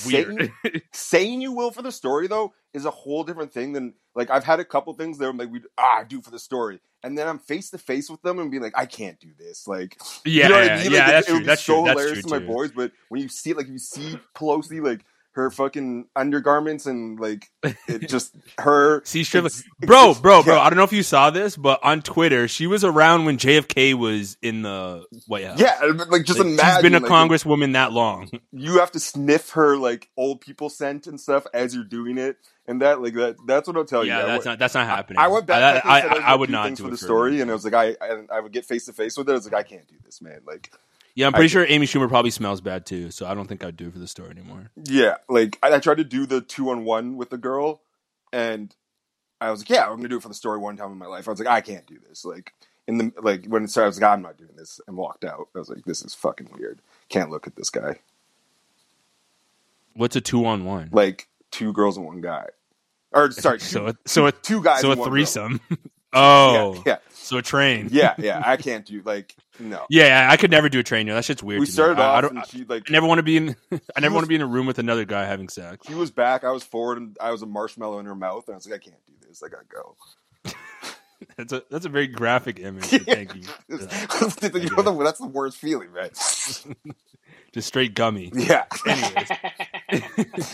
weird. saying saying you will for the story though is a whole different thing than like I've had a couple things that I'm like we ah I do for the story and then I'm face to face with them and be like I can't do this like yeah, you know what yeah, I mean yeah, like, that's it, true. would be That's so true. That's hilarious true to my too. boys but when you see like you see Pelosi like her fucking undergarments and like it just her See, strip, bro, bro, bro. yeah. I don't know if you saw this, but on Twitter, she was around when JFK was in the White House. yeah like just Like, imagine she's been a like, congresswoman that long. you have to sniff her like old people scent and stuff as you're doing it and that like that that's what I'll tell you yeah, that's went- not that's not happening. I went back. I, I, I, I would not do for it the story, her. and I was like, I and I would get face to face with it. I was like, I can't do this, man. Like, Yeah, I'm pretty did- sure Amy Schumer probably smells bad too, so I don't think I'd do it for the story anymore. yeah, like I, I tried to do the two on one with the girl, and I was like, yeah, I'm gonna do it for the story one time in my life. I was like, I can't do this. Like in the like when it started, I was like, I'm not doing this, and walked out. I was like, this is fucking weird. Can't look at this guy. What's a two on one? Like two girls and one guy, or sorry, two, So a, so a two guys. so a and one girl. threesome. oh, Yeah, yeah, so a train. yeah, yeah. I can't do like no. yeah, I could never do a train. That shit's weird. We to me. started I, I off, don't. and she like I never want to be in. I never want to be in a room with another guy having sex. She was back. I was forward, and I was a marshmallow in her mouth. And I was like, I can't do this. I gotta go. That's a that's a very graphic image. so Thank you. for that. you know, the- that's the worst feeling, right? Just straight gummy. Yeah. Anyways,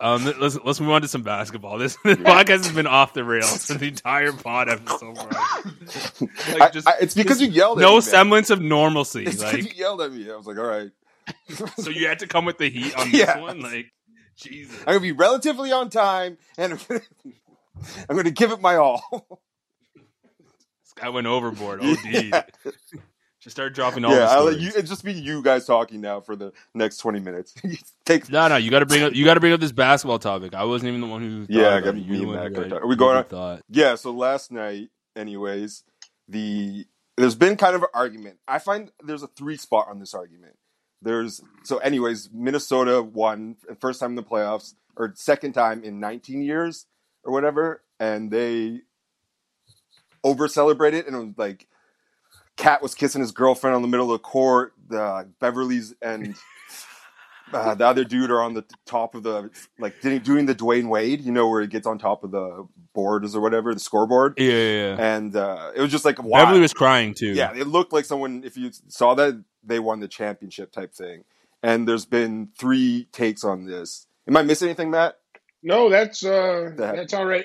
um, let's let's move on to some basketball. This, this podcast has been off the rails for the entire pod episode. Like, just, I- it's because you yelled at no me. semblance of normalcy. It's Like, you yelled at me. I was like, all right. so you had to come with the heat on this Yeah. one. Like, Jesus, I'm gonna be relatively on time, and I'm gonna, I'm gonna give it my all. this guy went overboard. OD. Yeah. Just start dropping all yeah, the stories. you. It's just be you guys talking now for the next 20 minutes. Take. No, no, you got to bring up you got to bring up this basketball topic. I wasn't even the one who. Yeah, I got me and Matt who got had- talk- Are we going on- Thought. Yeah. So last night, anyways, the there's been kind of an argument. I find there's a three spot on this argument. There's so, anyways, Minnesota won first time in the playoffs or second time in 19 years or whatever, and they over celebrated and it was like KAT was kissing his girlfriend on the middle of the court. The Beverley's and uh, the other dude are on the top of the like doing the Dwyane Wade, you know, where he gets on top of the boards or whatever, the scoreboard. Yeah, yeah, yeah. And uh, it was just like wow. Beverly was crying too. Yeah, it looked like someone. If you saw that, they won the championship type thing. And there's been three takes on this. Am I missing anything, Matt? No, that's uh, that. that's all right.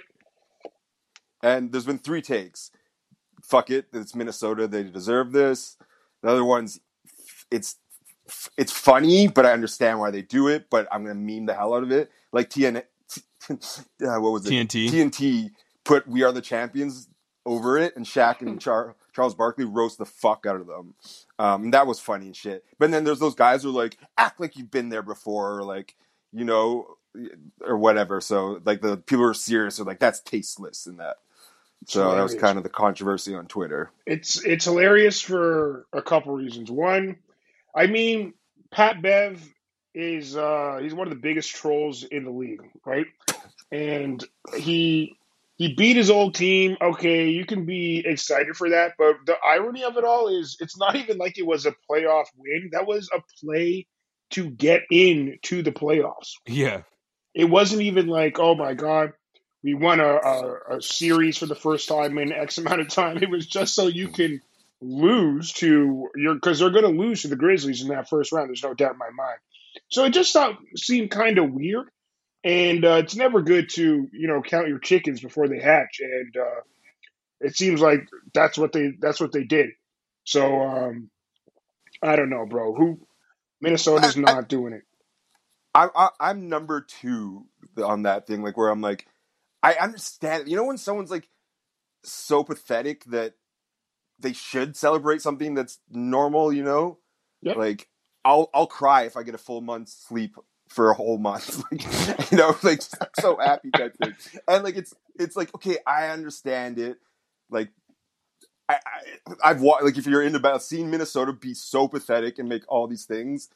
And there's been three takes. Fuck it, it's Minnesota. They deserve this. The other one's it's it's funny, but I understand why they do it. But I'm gonna meme the hell out of it. Like TN, uh, what was it? TNT. TNT put "We Are the Champions" over it, and Shaq and Char- Charles Barkley roast the fuck out of them. Um, and that was funny and shit. But then there's those guys who are like, act like you've been there before, or like, you know, or whatever. So like the people who are serious are like, that's tasteless and that. So that was kind of the controversy on Twitter. It's it's hilarious for a couple reasons. One, I mean, Pat Bev is uh, he's one of the biggest trolls in the league, right? And he he beat his old team. Okay, you can be excited for that, but the irony of it all is it's not even like it was a playoff win. That was a play to get in to the playoffs. Yeah. It wasn't even like, oh my god, we won a, a, a series for the first time in X amount of time. It was just so you can lose to your because they're going to lose to the Grizzlies in that first round. There's no doubt in my mind. So it just seemed kind of weird, and uh, it's never good to you know count your chickens before they hatch, and uh, it seems like that's what they that's what they did. So um, I don't know, bro. Who Minnesota's not I, doing it. I, I I'm number two on that thing, like where I'm like, I understand. You know when someone's like so pathetic that they should celebrate something that's normal, you know? Yep. Like I'll I'll cry if I get a full month's sleep for a whole month. like, you know, like so happy type thing. And like it's it's like, okay, I understand it. Like I, I have watched like if you're into about seeing Minnesota be so pathetic and make all these things,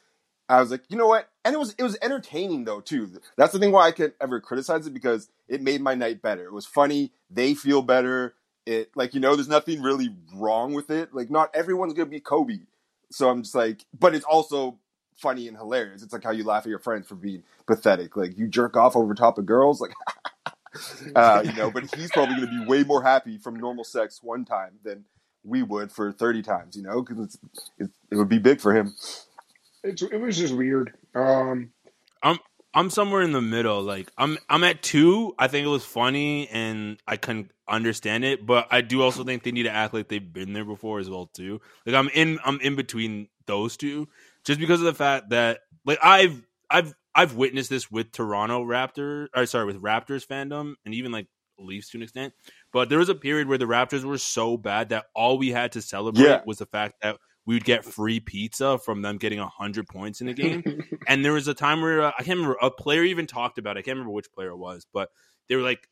I was like, you know what? And it was it was entertaining though too. That's the thing why I could ever criticize it because it made my night better. It was funny. They feel better it like you know there's nothing really wrong with it like not everyone's gonna be kobe so i'm just like but it's also funny and hilarious it's like how you laugh at your friends for being pathetic like you jerk off over top of girls like uh, you know but he's probably gonna be way more happy from normal sex one time than we would for 30 times you know because it, it would be big for him it's, it was just weird um I'm I'm somewhere in the middle. Like I'm I'm at two. I think it was funny and I can understand it, but I do also think they need to act like they've been there before as well too. Like I'm in I'm in between those two, just because of the fact that like I've I've I've witnessed this with Toronto Raptors or sorry with Raptors fandom and even like Leafs to an extent. But there was a period where the Raptors were so bad that all we had to celebrate yeah. was the fact that we would get free pizza from them getting 100 points in a game. and there was a time where uh, I can't remember, a player even talked about it. I can't remember which player it was, but they were like,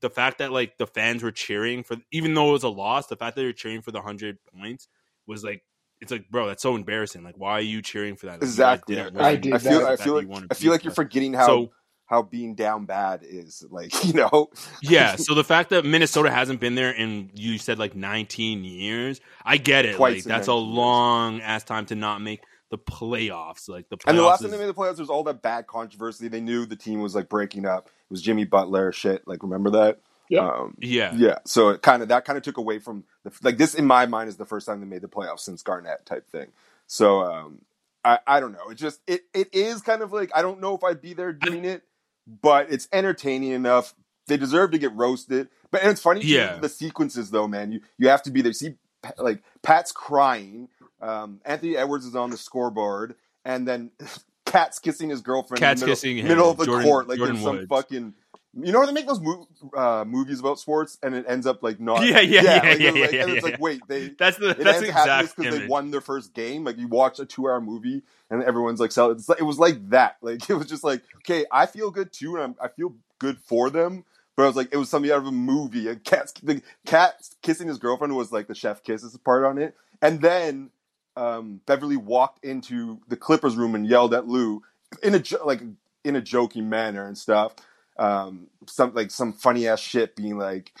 the fact that like the fans were cheering for, even though it was a loss, the fact that they were cheering for the 100 points was like, it's like, bro, that's so embarrassing. Like, why are you cheering for that? Like, exactly. I, did. I feel. I feel like. I feel like you're forgetting how so, how being down bad is like you know? Yeah so the fact that minnesota hasn't been there in you said like 19 years i get it Twice like that's a long ass time to not make the playoffs like the playoffs and the last time they made the playoffs there was all that bad controversy. They knew the team was like breaking up. It was jimmy butler shit like remember that? Yeah. Um, yeah. yeah so it kind of that kind of took away from the like this in my mind is the first time they made the playoffs since garnett type thing. So um I, I don't know. It just it it is kind of like I don't know if I'd be there doing it but it's entertaining enough. They deserve to get roasted. But and it's funny, yeah. the sequences though, man. You you have to be there. See, like Pat's crying. Um, Anthony Edwards is on the scoreboard, and then Pat's kissing his girlfriend. KAT's in the middle, kissing him. middle of the Jordyn, court, like Jordyn there's some Woods. fucking. You know, they make those mo- uh, movies about sports, and it ends up like not. Yeah, yeah, yeah, like, yeah, like, yeah, And it's yeah. like, wait, they. That's the that's the exact because they won their first game. Like you watch a two-hour movie, and everyone's like. It's like, it was like that. Like it was just like, okay, I feel good too, and I'm, I feel good for them. But I was like, it was something out of a movie. And cat's the cat kissing his girlfriend was like the chef kisses part on it. And then um, Beverley walked into the Clippers room and yelled at Lou in a like in a joking manner and stuff. Um, some like some funny ass shit, being like,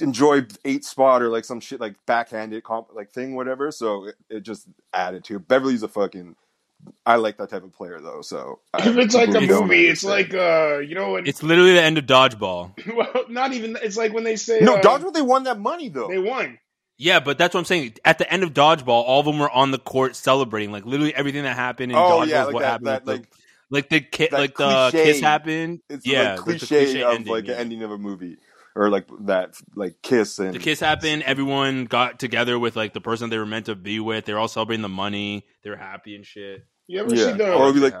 enjoy eight spot or like some shit like backhanded comp like thing, whatever. So it, it just added to it. Beverley's a fucking I like that type of player though. So If it's like a movie, it's understand. like uh, you know, when, It's literally the end of dodgeball. well, not even. It's like when they say no uh, dodgeball. They won that money though. They won. Yeah, but that's what I'm saying. At the end of dodgeball, all of them were on the court celebrating. Like literally everything that happened in Oh, dodgeball yeah, is like what that- happened. that, with like- the, like the ki- that like the cliche. kiss happened. it's yeah, like the cliche, cliche of ending, like yeah. an ending of a movie or like that like kiss and The kiss happened. Everyone got together with like the person they were meant to be with. They're all celebrating the money. They're happy and shit. You ever Yeah. see the? Or be like-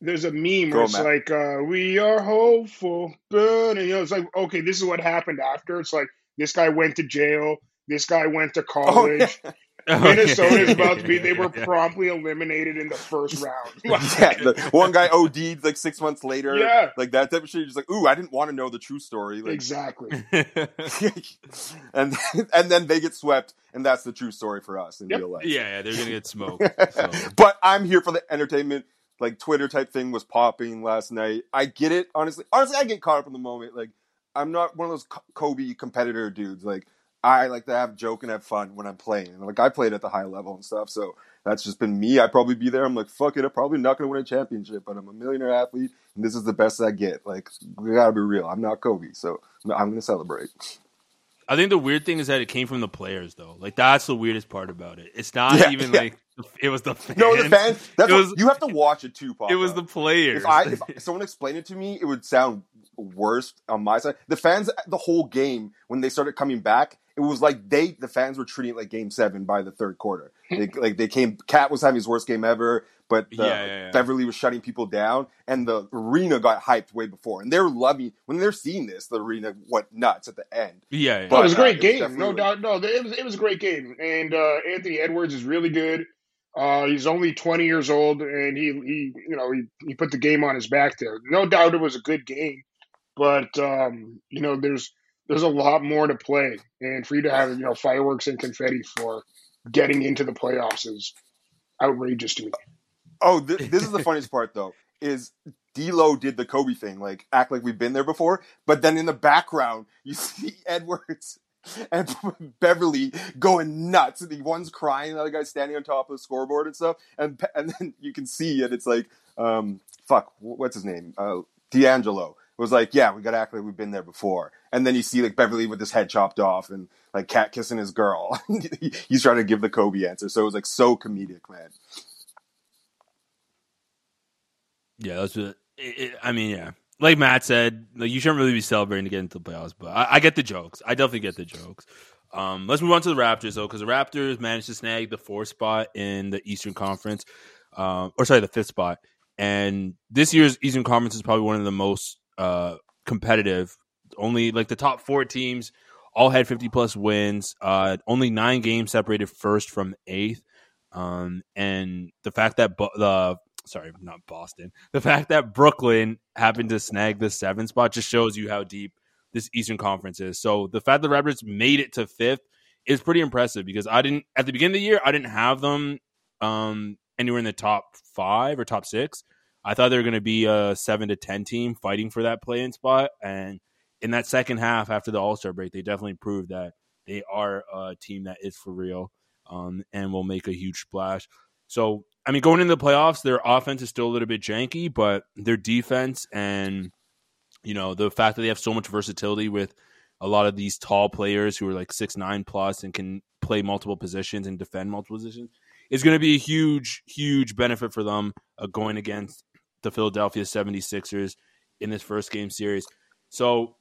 there's a meme where it's Matt. like, uh, "We are hopeful," but you know, it's like, okay, this is what happened after. It's like this guy went to jail. This guy went to Oh, college. yeah. Minnesota's about to be. They were promptly eliminated in the first round. yeah, the one guy OD'd like six months later. Yeah. Like that type of shit. You're just like, ooh, I didn't want to know the true story. Like, exactly. and and then they get swept, and that's the true story for us in Yep. real life. yeah, yeah, they're gonna get smoked. So. but I'm here for the entertainment. Like Twitter type thing was popping last night. I get it, honestly. Honestly, I get caught up in the moment. Like I'm not one of those Kobe competitor dudes. Like I like to have joke and have fun when I'm playing. And, Like I played at the high level and stuff, so that's just been me. I'd probably be there. I'm like, fuck it, I'm probably not gonna win a championship, but I'm a millionaire athlete, and this is the best I get. Like we gotta be real. I'm not Kobe, so I'm gonna celebrate. I think the weird thing is that it came from the players, though. Like that's the weirdest part about it. It's not Yeah, even yeah. like it was the fans. No, the fans. That's what, was- you have to watch it too, Papa. It was the players. if I if someone explained it to me, it would sound worse on my side. The fans, the whole game when they started coming back, it was like they the fans were treating it like Game Seven by the third quarter. They, like they came, KAT was having his worst game ever, but the, Yeah, yeah, yeah. Beverley was shutting people down, and the arena got hyped way before. And they're loving when they're seeing this. The arena went nuts at the end. yeah, yeah. No, it was a But, uh, great game, no doubt. No, it was it was a great game, and uh, Anthony Edwards is really good. Uh, he's only 20 years old, and he he you know he, he put the game on his back there. No doubt it was a good game, but um, you know there's there's a lot more to play, and for you to have you know fireworks and confetti for getting into the playoffs is outrageous to me. Oh, th- this is the funniest part though. Is D'Lo did the Kobe thing, like act like we've been there before, but then in the background you see Edwards and Beverley going nuts. The one's crying, the other guy's standing on top of the scoreboard and stuff, and and then you can see it. It's like, um, fuck, what's his name? Uh, D'Angelo was like, yeah, we got to act like we've been there before. And then you see like Beverley with his head chopped off and like cat kissing his girl. He's trying to give the Kobe answer, so it was like so comedic, man. Yeah, that's what. It, it, I mean, yeah, like Matt said, like you shouldn't really be celebrating to get into the playoffs, but I, I get the jokes. I definitely get the jokes. Um, let's move on to the Raptors though, because the Raptors managed to snag the fourth spot in the Eastern Conference, um, or sorry, the fifth spot. And this year's Eastern Conference is probably one of the most uh, competitive. Only like the top four teams all had 50 plus wins. Uh, only nine games separated first from eighth. Um, and the fact that Bo- the sorry, not Boston, the fact that Brooklyn happened to snag the seventh spot just shows you how deep this Eastern Conference is. So the fact the Raptors made it to fifth is pretty impressive because I didn't at the beginning of the year I didn't have them um, anywhere in the top five or top six. I thought they were going to be a seven to ten team fighting for that play-in spot, and in that second half after the All Star break, they definitely proved that they are a team that is for real um, and will make a huge splash. So, I mean, going into the playoffs, their offense is still a little bit janky, but their defense and you know the fact that they have so much versatility with a lot of these tall players who are like six nine plus and can play multiple positions and defend multiple positions is going to be a huge, huge benefit for them uh, going against the Philadelphia 76ers in this first game series. So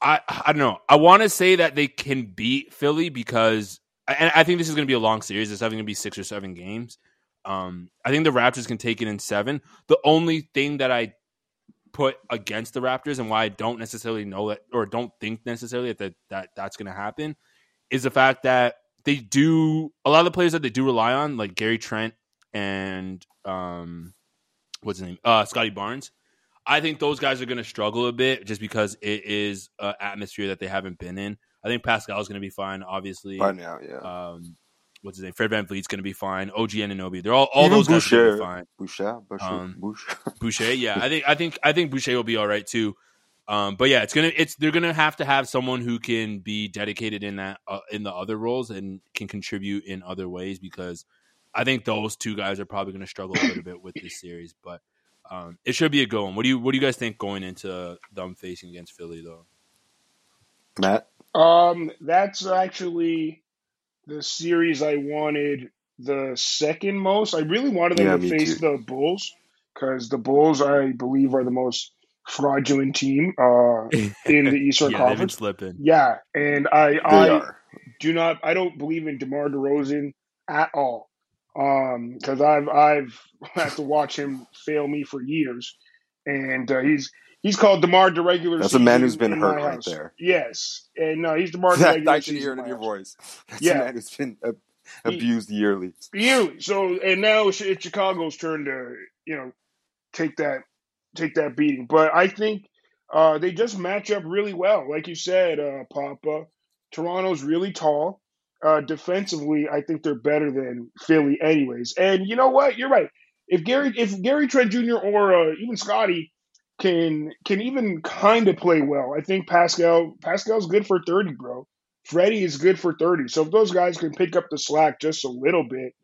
I I don't know. I want to say that they can beat Philly because and I think this is going to be a long series. It's having to be six or seven games. Um, I think the Raptors can take it in seven. The only thing that I put against the Raptors and why I don't necessarily know that or don't think necessarily that that that's going to happen is the fact that they do a lot of the players that they do rely on, like Gary Trent and um, what's his name, uh, Scottie Barnes. I think those guys are going to struggle a bit just because it is an atmosphere that they haven't been in. I think Pascal is going to be fine, obviously. By now, yeah. Um, what's his name? Fred VanVleet's going to be fine. OG Anunoby. They're all all Even those guys are going to Boucher. be fine. Boucher, Boucher, Um, Boucher. Boucher, yeah, I think I think I think Boucher will be all right too. Um, but yeah, it's gonna it's they're gonna have to have someone who can be dedicated in that uh, in the other roles and can contribute in other ways because I think those two guys are probably going to struggle a little bit with this series, but um, it should be a good one. What do you What do you guys think going into them facing against Philly though? Matt. Um, that's actually the series I wanted the second most. I really wanted them Yeah, to face too. the Bulls because the Bulls, I believe, are the most fraudulent team uh, in the Eastern yeah, they've been Conference. slipping. Yeah, and I, They I are. do not. I don't believe in DeMar DeRozan at all. Um, because I've I've had to watch him fail me for years, and uh, he's he's called DeMar the regular. That's a man who's been hurt right house. there. Yes, and no, he's DeMar the That, regular I can hear it in your house. voice. That's Yeah. a man who's been ab- abused yearly. Yearly. So and now it's it's Chicago's turn to you know take that take that beating. But I think uh, they just match up really well, like you said, uh, Papa. Toronto's really tall. Uh, defensively, I think they're better than Philly, anyways. And you know what? You're right. If Gary, if Gary Trent Jr. or uh, even Scottie can can even kind of play well, I think Pascal Pascal's good for thirty, bro. Freddie is good for thirty. So if those guys can pick up the slack just a little bit,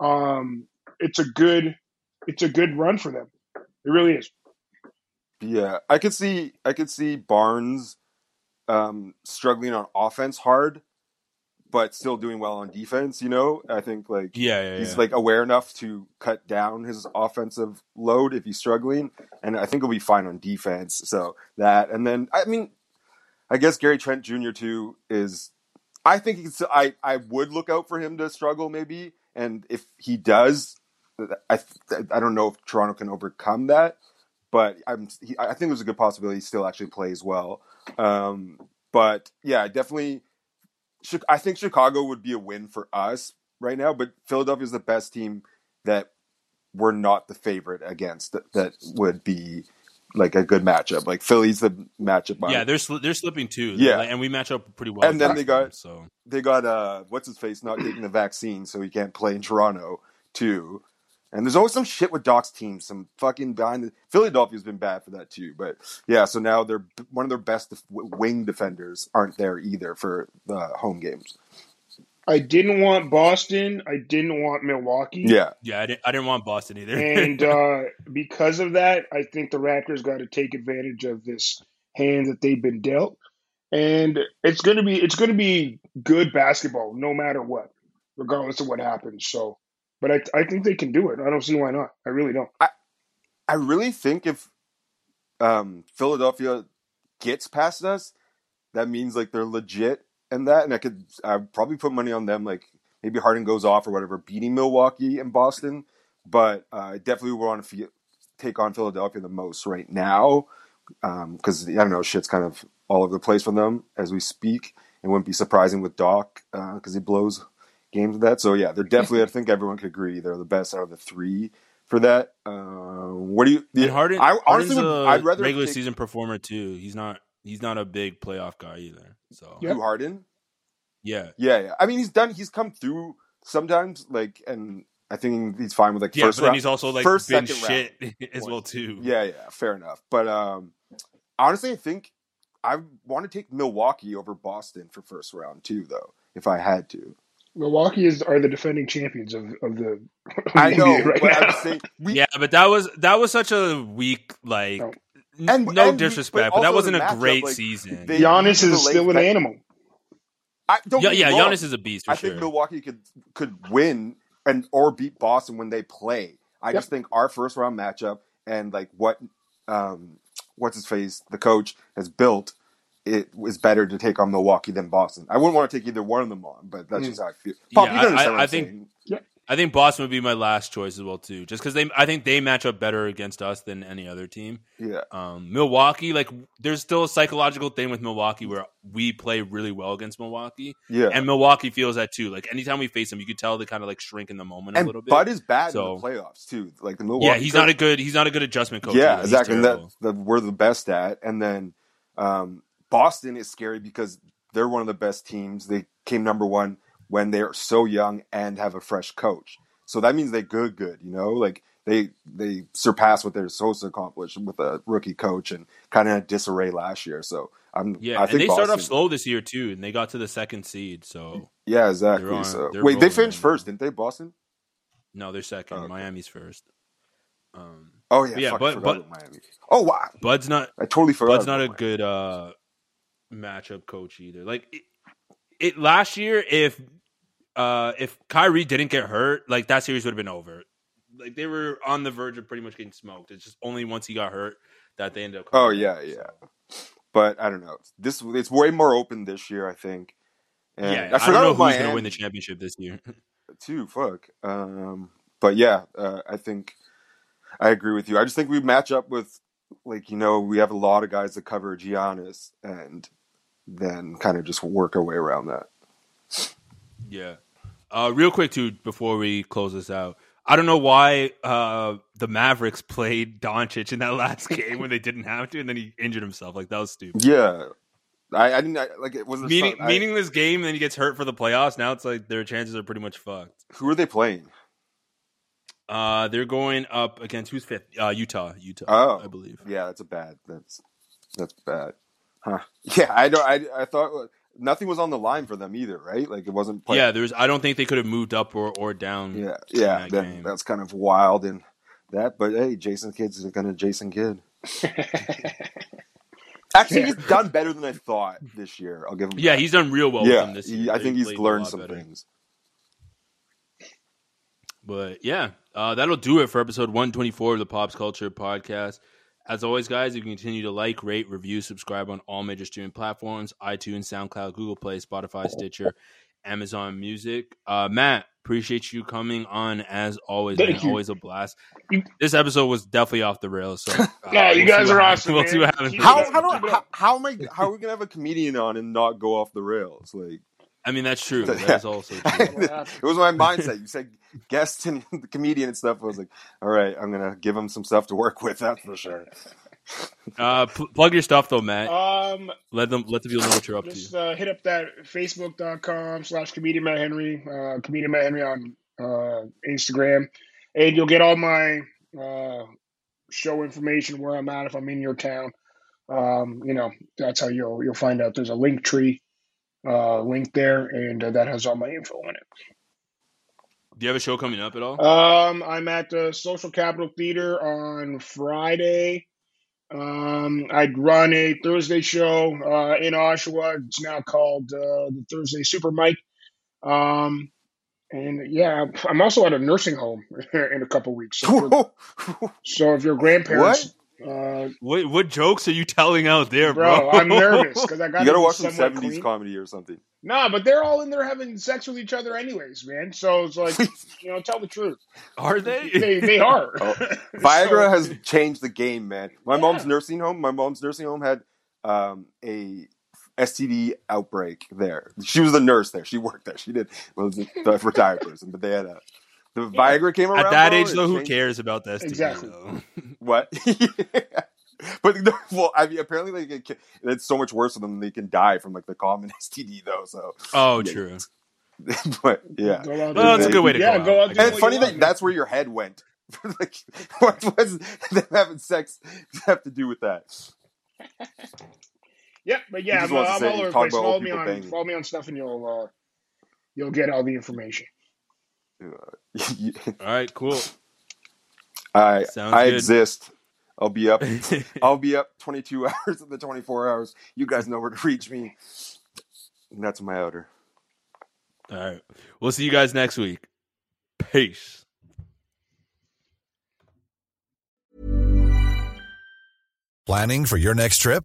um, it's a good it's a good run for them. It really is. Yeah, I could see I could see Barnes um, struggling on offense hard, but still doing well on defense. You know, I think like Yeah, yeah, he's yeah. like aware enough to cut down his offensive load if he's struggling, and I think he'll be fine on defense. So that, and then I mean, I guess Gary Trent Jr. too is. I think he's. I I would look out for him to struggle maybe, and if he does, I I don't know if Toronto can overcome that, but I'm. He, I think there's a good possibility he still actually plays well. Um, but yeah, definitely. I think Chicago would be a win for us right now, but Philadelphia is the best team that we're not the favorite against. That, that would be like a good matchup. Like Philly's the matchup. yeah, they're sli- they're slipping too. Yeah. and we match up pretty well. And then they got- them, so they got uh what's his face not taking the vaccine, so he can't play in Toronto too. And there's always some shit with Doc's team, some fucking behind the Philadelphia's been bad for that too. But yeah, so now they're one of their best def- wing defenders aren't there either for the home games. I didn't want Boston. I didn't want Milwaukee. Yeah, yeah, I didn't, I didn't want Boston either. and uh, because of that, I think the Raptors got to take advantage of this hand that they've been dealt, and it's gonna be it's gonna be good basketball no matter what, regardless of what happens. So, but I I think they can do it. I don't see why not. I really don't. I I really think if um, Philadelphia gets past us, that means like they're legit and that, and I could I probably put money on them. Like maybe Harden goes off or whatever, beating Milwaukee and Boston. But uh, I definitely want to take on Philadelphia the most right now because I don't know, shit's kind of all over the place for them as we speak. It wouldn't be surprising with Doc because he blows games with that. So yeah, they're definitely. I think everyone could agree they're the best out of the three for that. Uh, what do you? and Harden, I honestly Harden's would. a I'd rather regular take season performer too. He's not he's not a big playoff guy either. So Yep. Drew Harden. yeah, Yeah, yeah. I mean, he's done. He's come through sometimes, like, and I think he's fine with like yeah, first but then round. he's also like first, been second shit round. as well too. Yeah, yeah. Fair enough. But um, honestly, I think I want to take Milwaukee over Boston for first round too, though, if I had to. Milwaukee is are the defending champions of, of the. I know, NBA right but now. I'm saying we Yeah, but that was that was such a weak like. No. And- no and we- disrespect, but but, that wasn't a matchup, great like, season. they- Giannis is still late- an animal. I don't yeah, get yeah, wrong. Giannis is a beast for I sure. think Milwaukee could could win and or beat Boston when they play. I Yep. just think our first round matchup and like what um what's his face the coach has built it was better to take on Milwaukee than Boston. I wouldn't want to take either one of them on, but that's Mm. just how I feel. Yeah, Pop, you I- I- what I'm think- saying. I think Boston would be my last choice as well too, just because they I think they match up better against us than any other team. Yeah, Um, Milwaukee, like there's still a psychological thing with Milwaukee where we play really well against Milwaukee, yeah. and Milwaukee feels that too. Like anytime we face them, you could tell they kind of like shrink in the moment a little bit. Bud is bad So- in the playoffs too. Like the Milwaukee. yeah, he's coach- not a good he's not a good adjustment coach. Yeah, either. Exactly. That, that we're the best at. And then um, Boston is scary because they're one of the best teams. They came number one when they're so young and have a fresh coach. So that means they're good, good. You know, like they they surpass what they're supposed to accomplish with a rookie coach and kind of disarray last year. So I'm Yeah, I and think they started off slow this year too, and they got to the second seed. So Yeah, exactly. On- so wait, they finished first, didn't they? Boston. No, they're second. Oh, okay. Miami's first. Um, Oh yeah, Yeah, but- forgot but- about Miami. Oh wow, Bud's not. I totally forgot. Bud's not a about good uh, matchup coach either. Like it, it last year, if uh, if Kyrie didn't get hurt, like that series would have been over. Like they were on the verge of pretty much getting smoked. It's just only once he got hurt that they ended up. Oh yeah, back, yeah. so. But I don't know. This it's way more open this year. I think. And yeah. I I, don't know who's going to win the championship this year. too. Fuck. Um, but yeah, uh, I think I agree with you. I just think we match up with like you know we have a lot of guys that cover Giannis, and then kind of just work our way around that. Yeah. Uh, real quick, too, before we close this out, I don't know why uh, the Mavericks played Doncic in that last game when they didn't have to, and then he injured himself. Like that was stupid. Yeah, I, I didn't I, like it wasn't Meaning, I- meaningless game, and then he gets hurt for the playoffs. Now it's like their chances are pretty much fucked. Who are they playing? Uh, they're going up against who's fifth? Uh, Utah. Utah, Oh. I believe. Yeah, that's a bad. That's that's bad. Huh? Yeah, I don't. I I thought nothing was on the line for them either, right? Like it wasn't. Play- Yeah, there's. I don't think they could have moved up or, or down. yeah, yeah. that Then game. that's kind of wild and that. But hey, Jason Kidd's gonna Jason Kidd. Actually, Yeah. he's done better than I thought this year. I'll give him. Yeah, that. he's done real well with yeah. them this he- year. I They think he's played learned some better. things. But yeah, uh, that'll do it for episode 124 of the Pops Culture Podcast. As always, guys, you can continue to like, rate, review, subscribe on all major streaming platforms iTunes, SoundCloud, Google Play, Spotify, Stitcher, Amazon Music. Uh, Matt, appreciate you coming on as always. Thank man. you. Always a blast. This episode was definitely off the rails. So, uh, No, you we'll guys are awesome, happens. We'll man. see what happens. How how do how, how am I how are we gonna have a comedian on and not go off the rails? Like I mean, that's true. That's also true. it was my mindset. You said guest and the comedian and stuff. I was like, all right, I'm gonna give him some stuff to work with. That's for sure. Uh, pl- plug your stuff though, Matt. Um, Let them let the people know what you're up just to. uh, hit up that facebook.com slash comedian Matt Henry, uh, comedian Matt Henry on uh, Instagram, and you'll get all my uh, show information where I'm at if I'm in your town. Um, you know, that's how you'll you'll find out. There's a Linktree uh, link there, and uh, that has all my info in it. Do you have a show coming up at all? Um, I'm at the Social Capital Theater on Friday. Um, I'd run a Thursday show uh, in Oshawa. It's now called uh, the Thursday Super Mike. Um, and yeah, I'm also at a nursing home in a couple weeks. So, so if your grandparents, uh, What what jokes are you telling out there, bro? bro, I'm nervous because I got you gotta watch some '70s clean. comedy or something. Nah, but they're all in there having sex with each other anyways, man. So it's like, you know, tell the truth. Are they? They they are. Oh, Viagra So- has changed the game, man. My Yeah. mom's nursing home. My mom's nursing home had um, a STD outbreak there. She was the nurse there. She worked there. She did well, it was a retired person, but they had a the Viagra came around At that bro, age, though, who changed- cares about the STD? Exactly. though? What? But no, well, I mean, apparently, like, it can- it's so much worse than. They can die from like the common STD, though. So, Oh, Yeah. true. but yeah, Go Well, there. that's a good way to yeah, go go out, out And it's funny that want. that's where your head went. like, what was them having sex have to do with that? Yep, but yeah, I'm, wants I'm say- all over the place. Follow me on banging. follow me on stuff, and you'll uh, you'll get all the information. All right, cool. I Sounds I good. exist. I'll be up. I'll be up 22 hours of the 24 hours. You guys know where to reach me. And that's my order. All right. We'll see you guys next week. Peace. Planning for your next trip?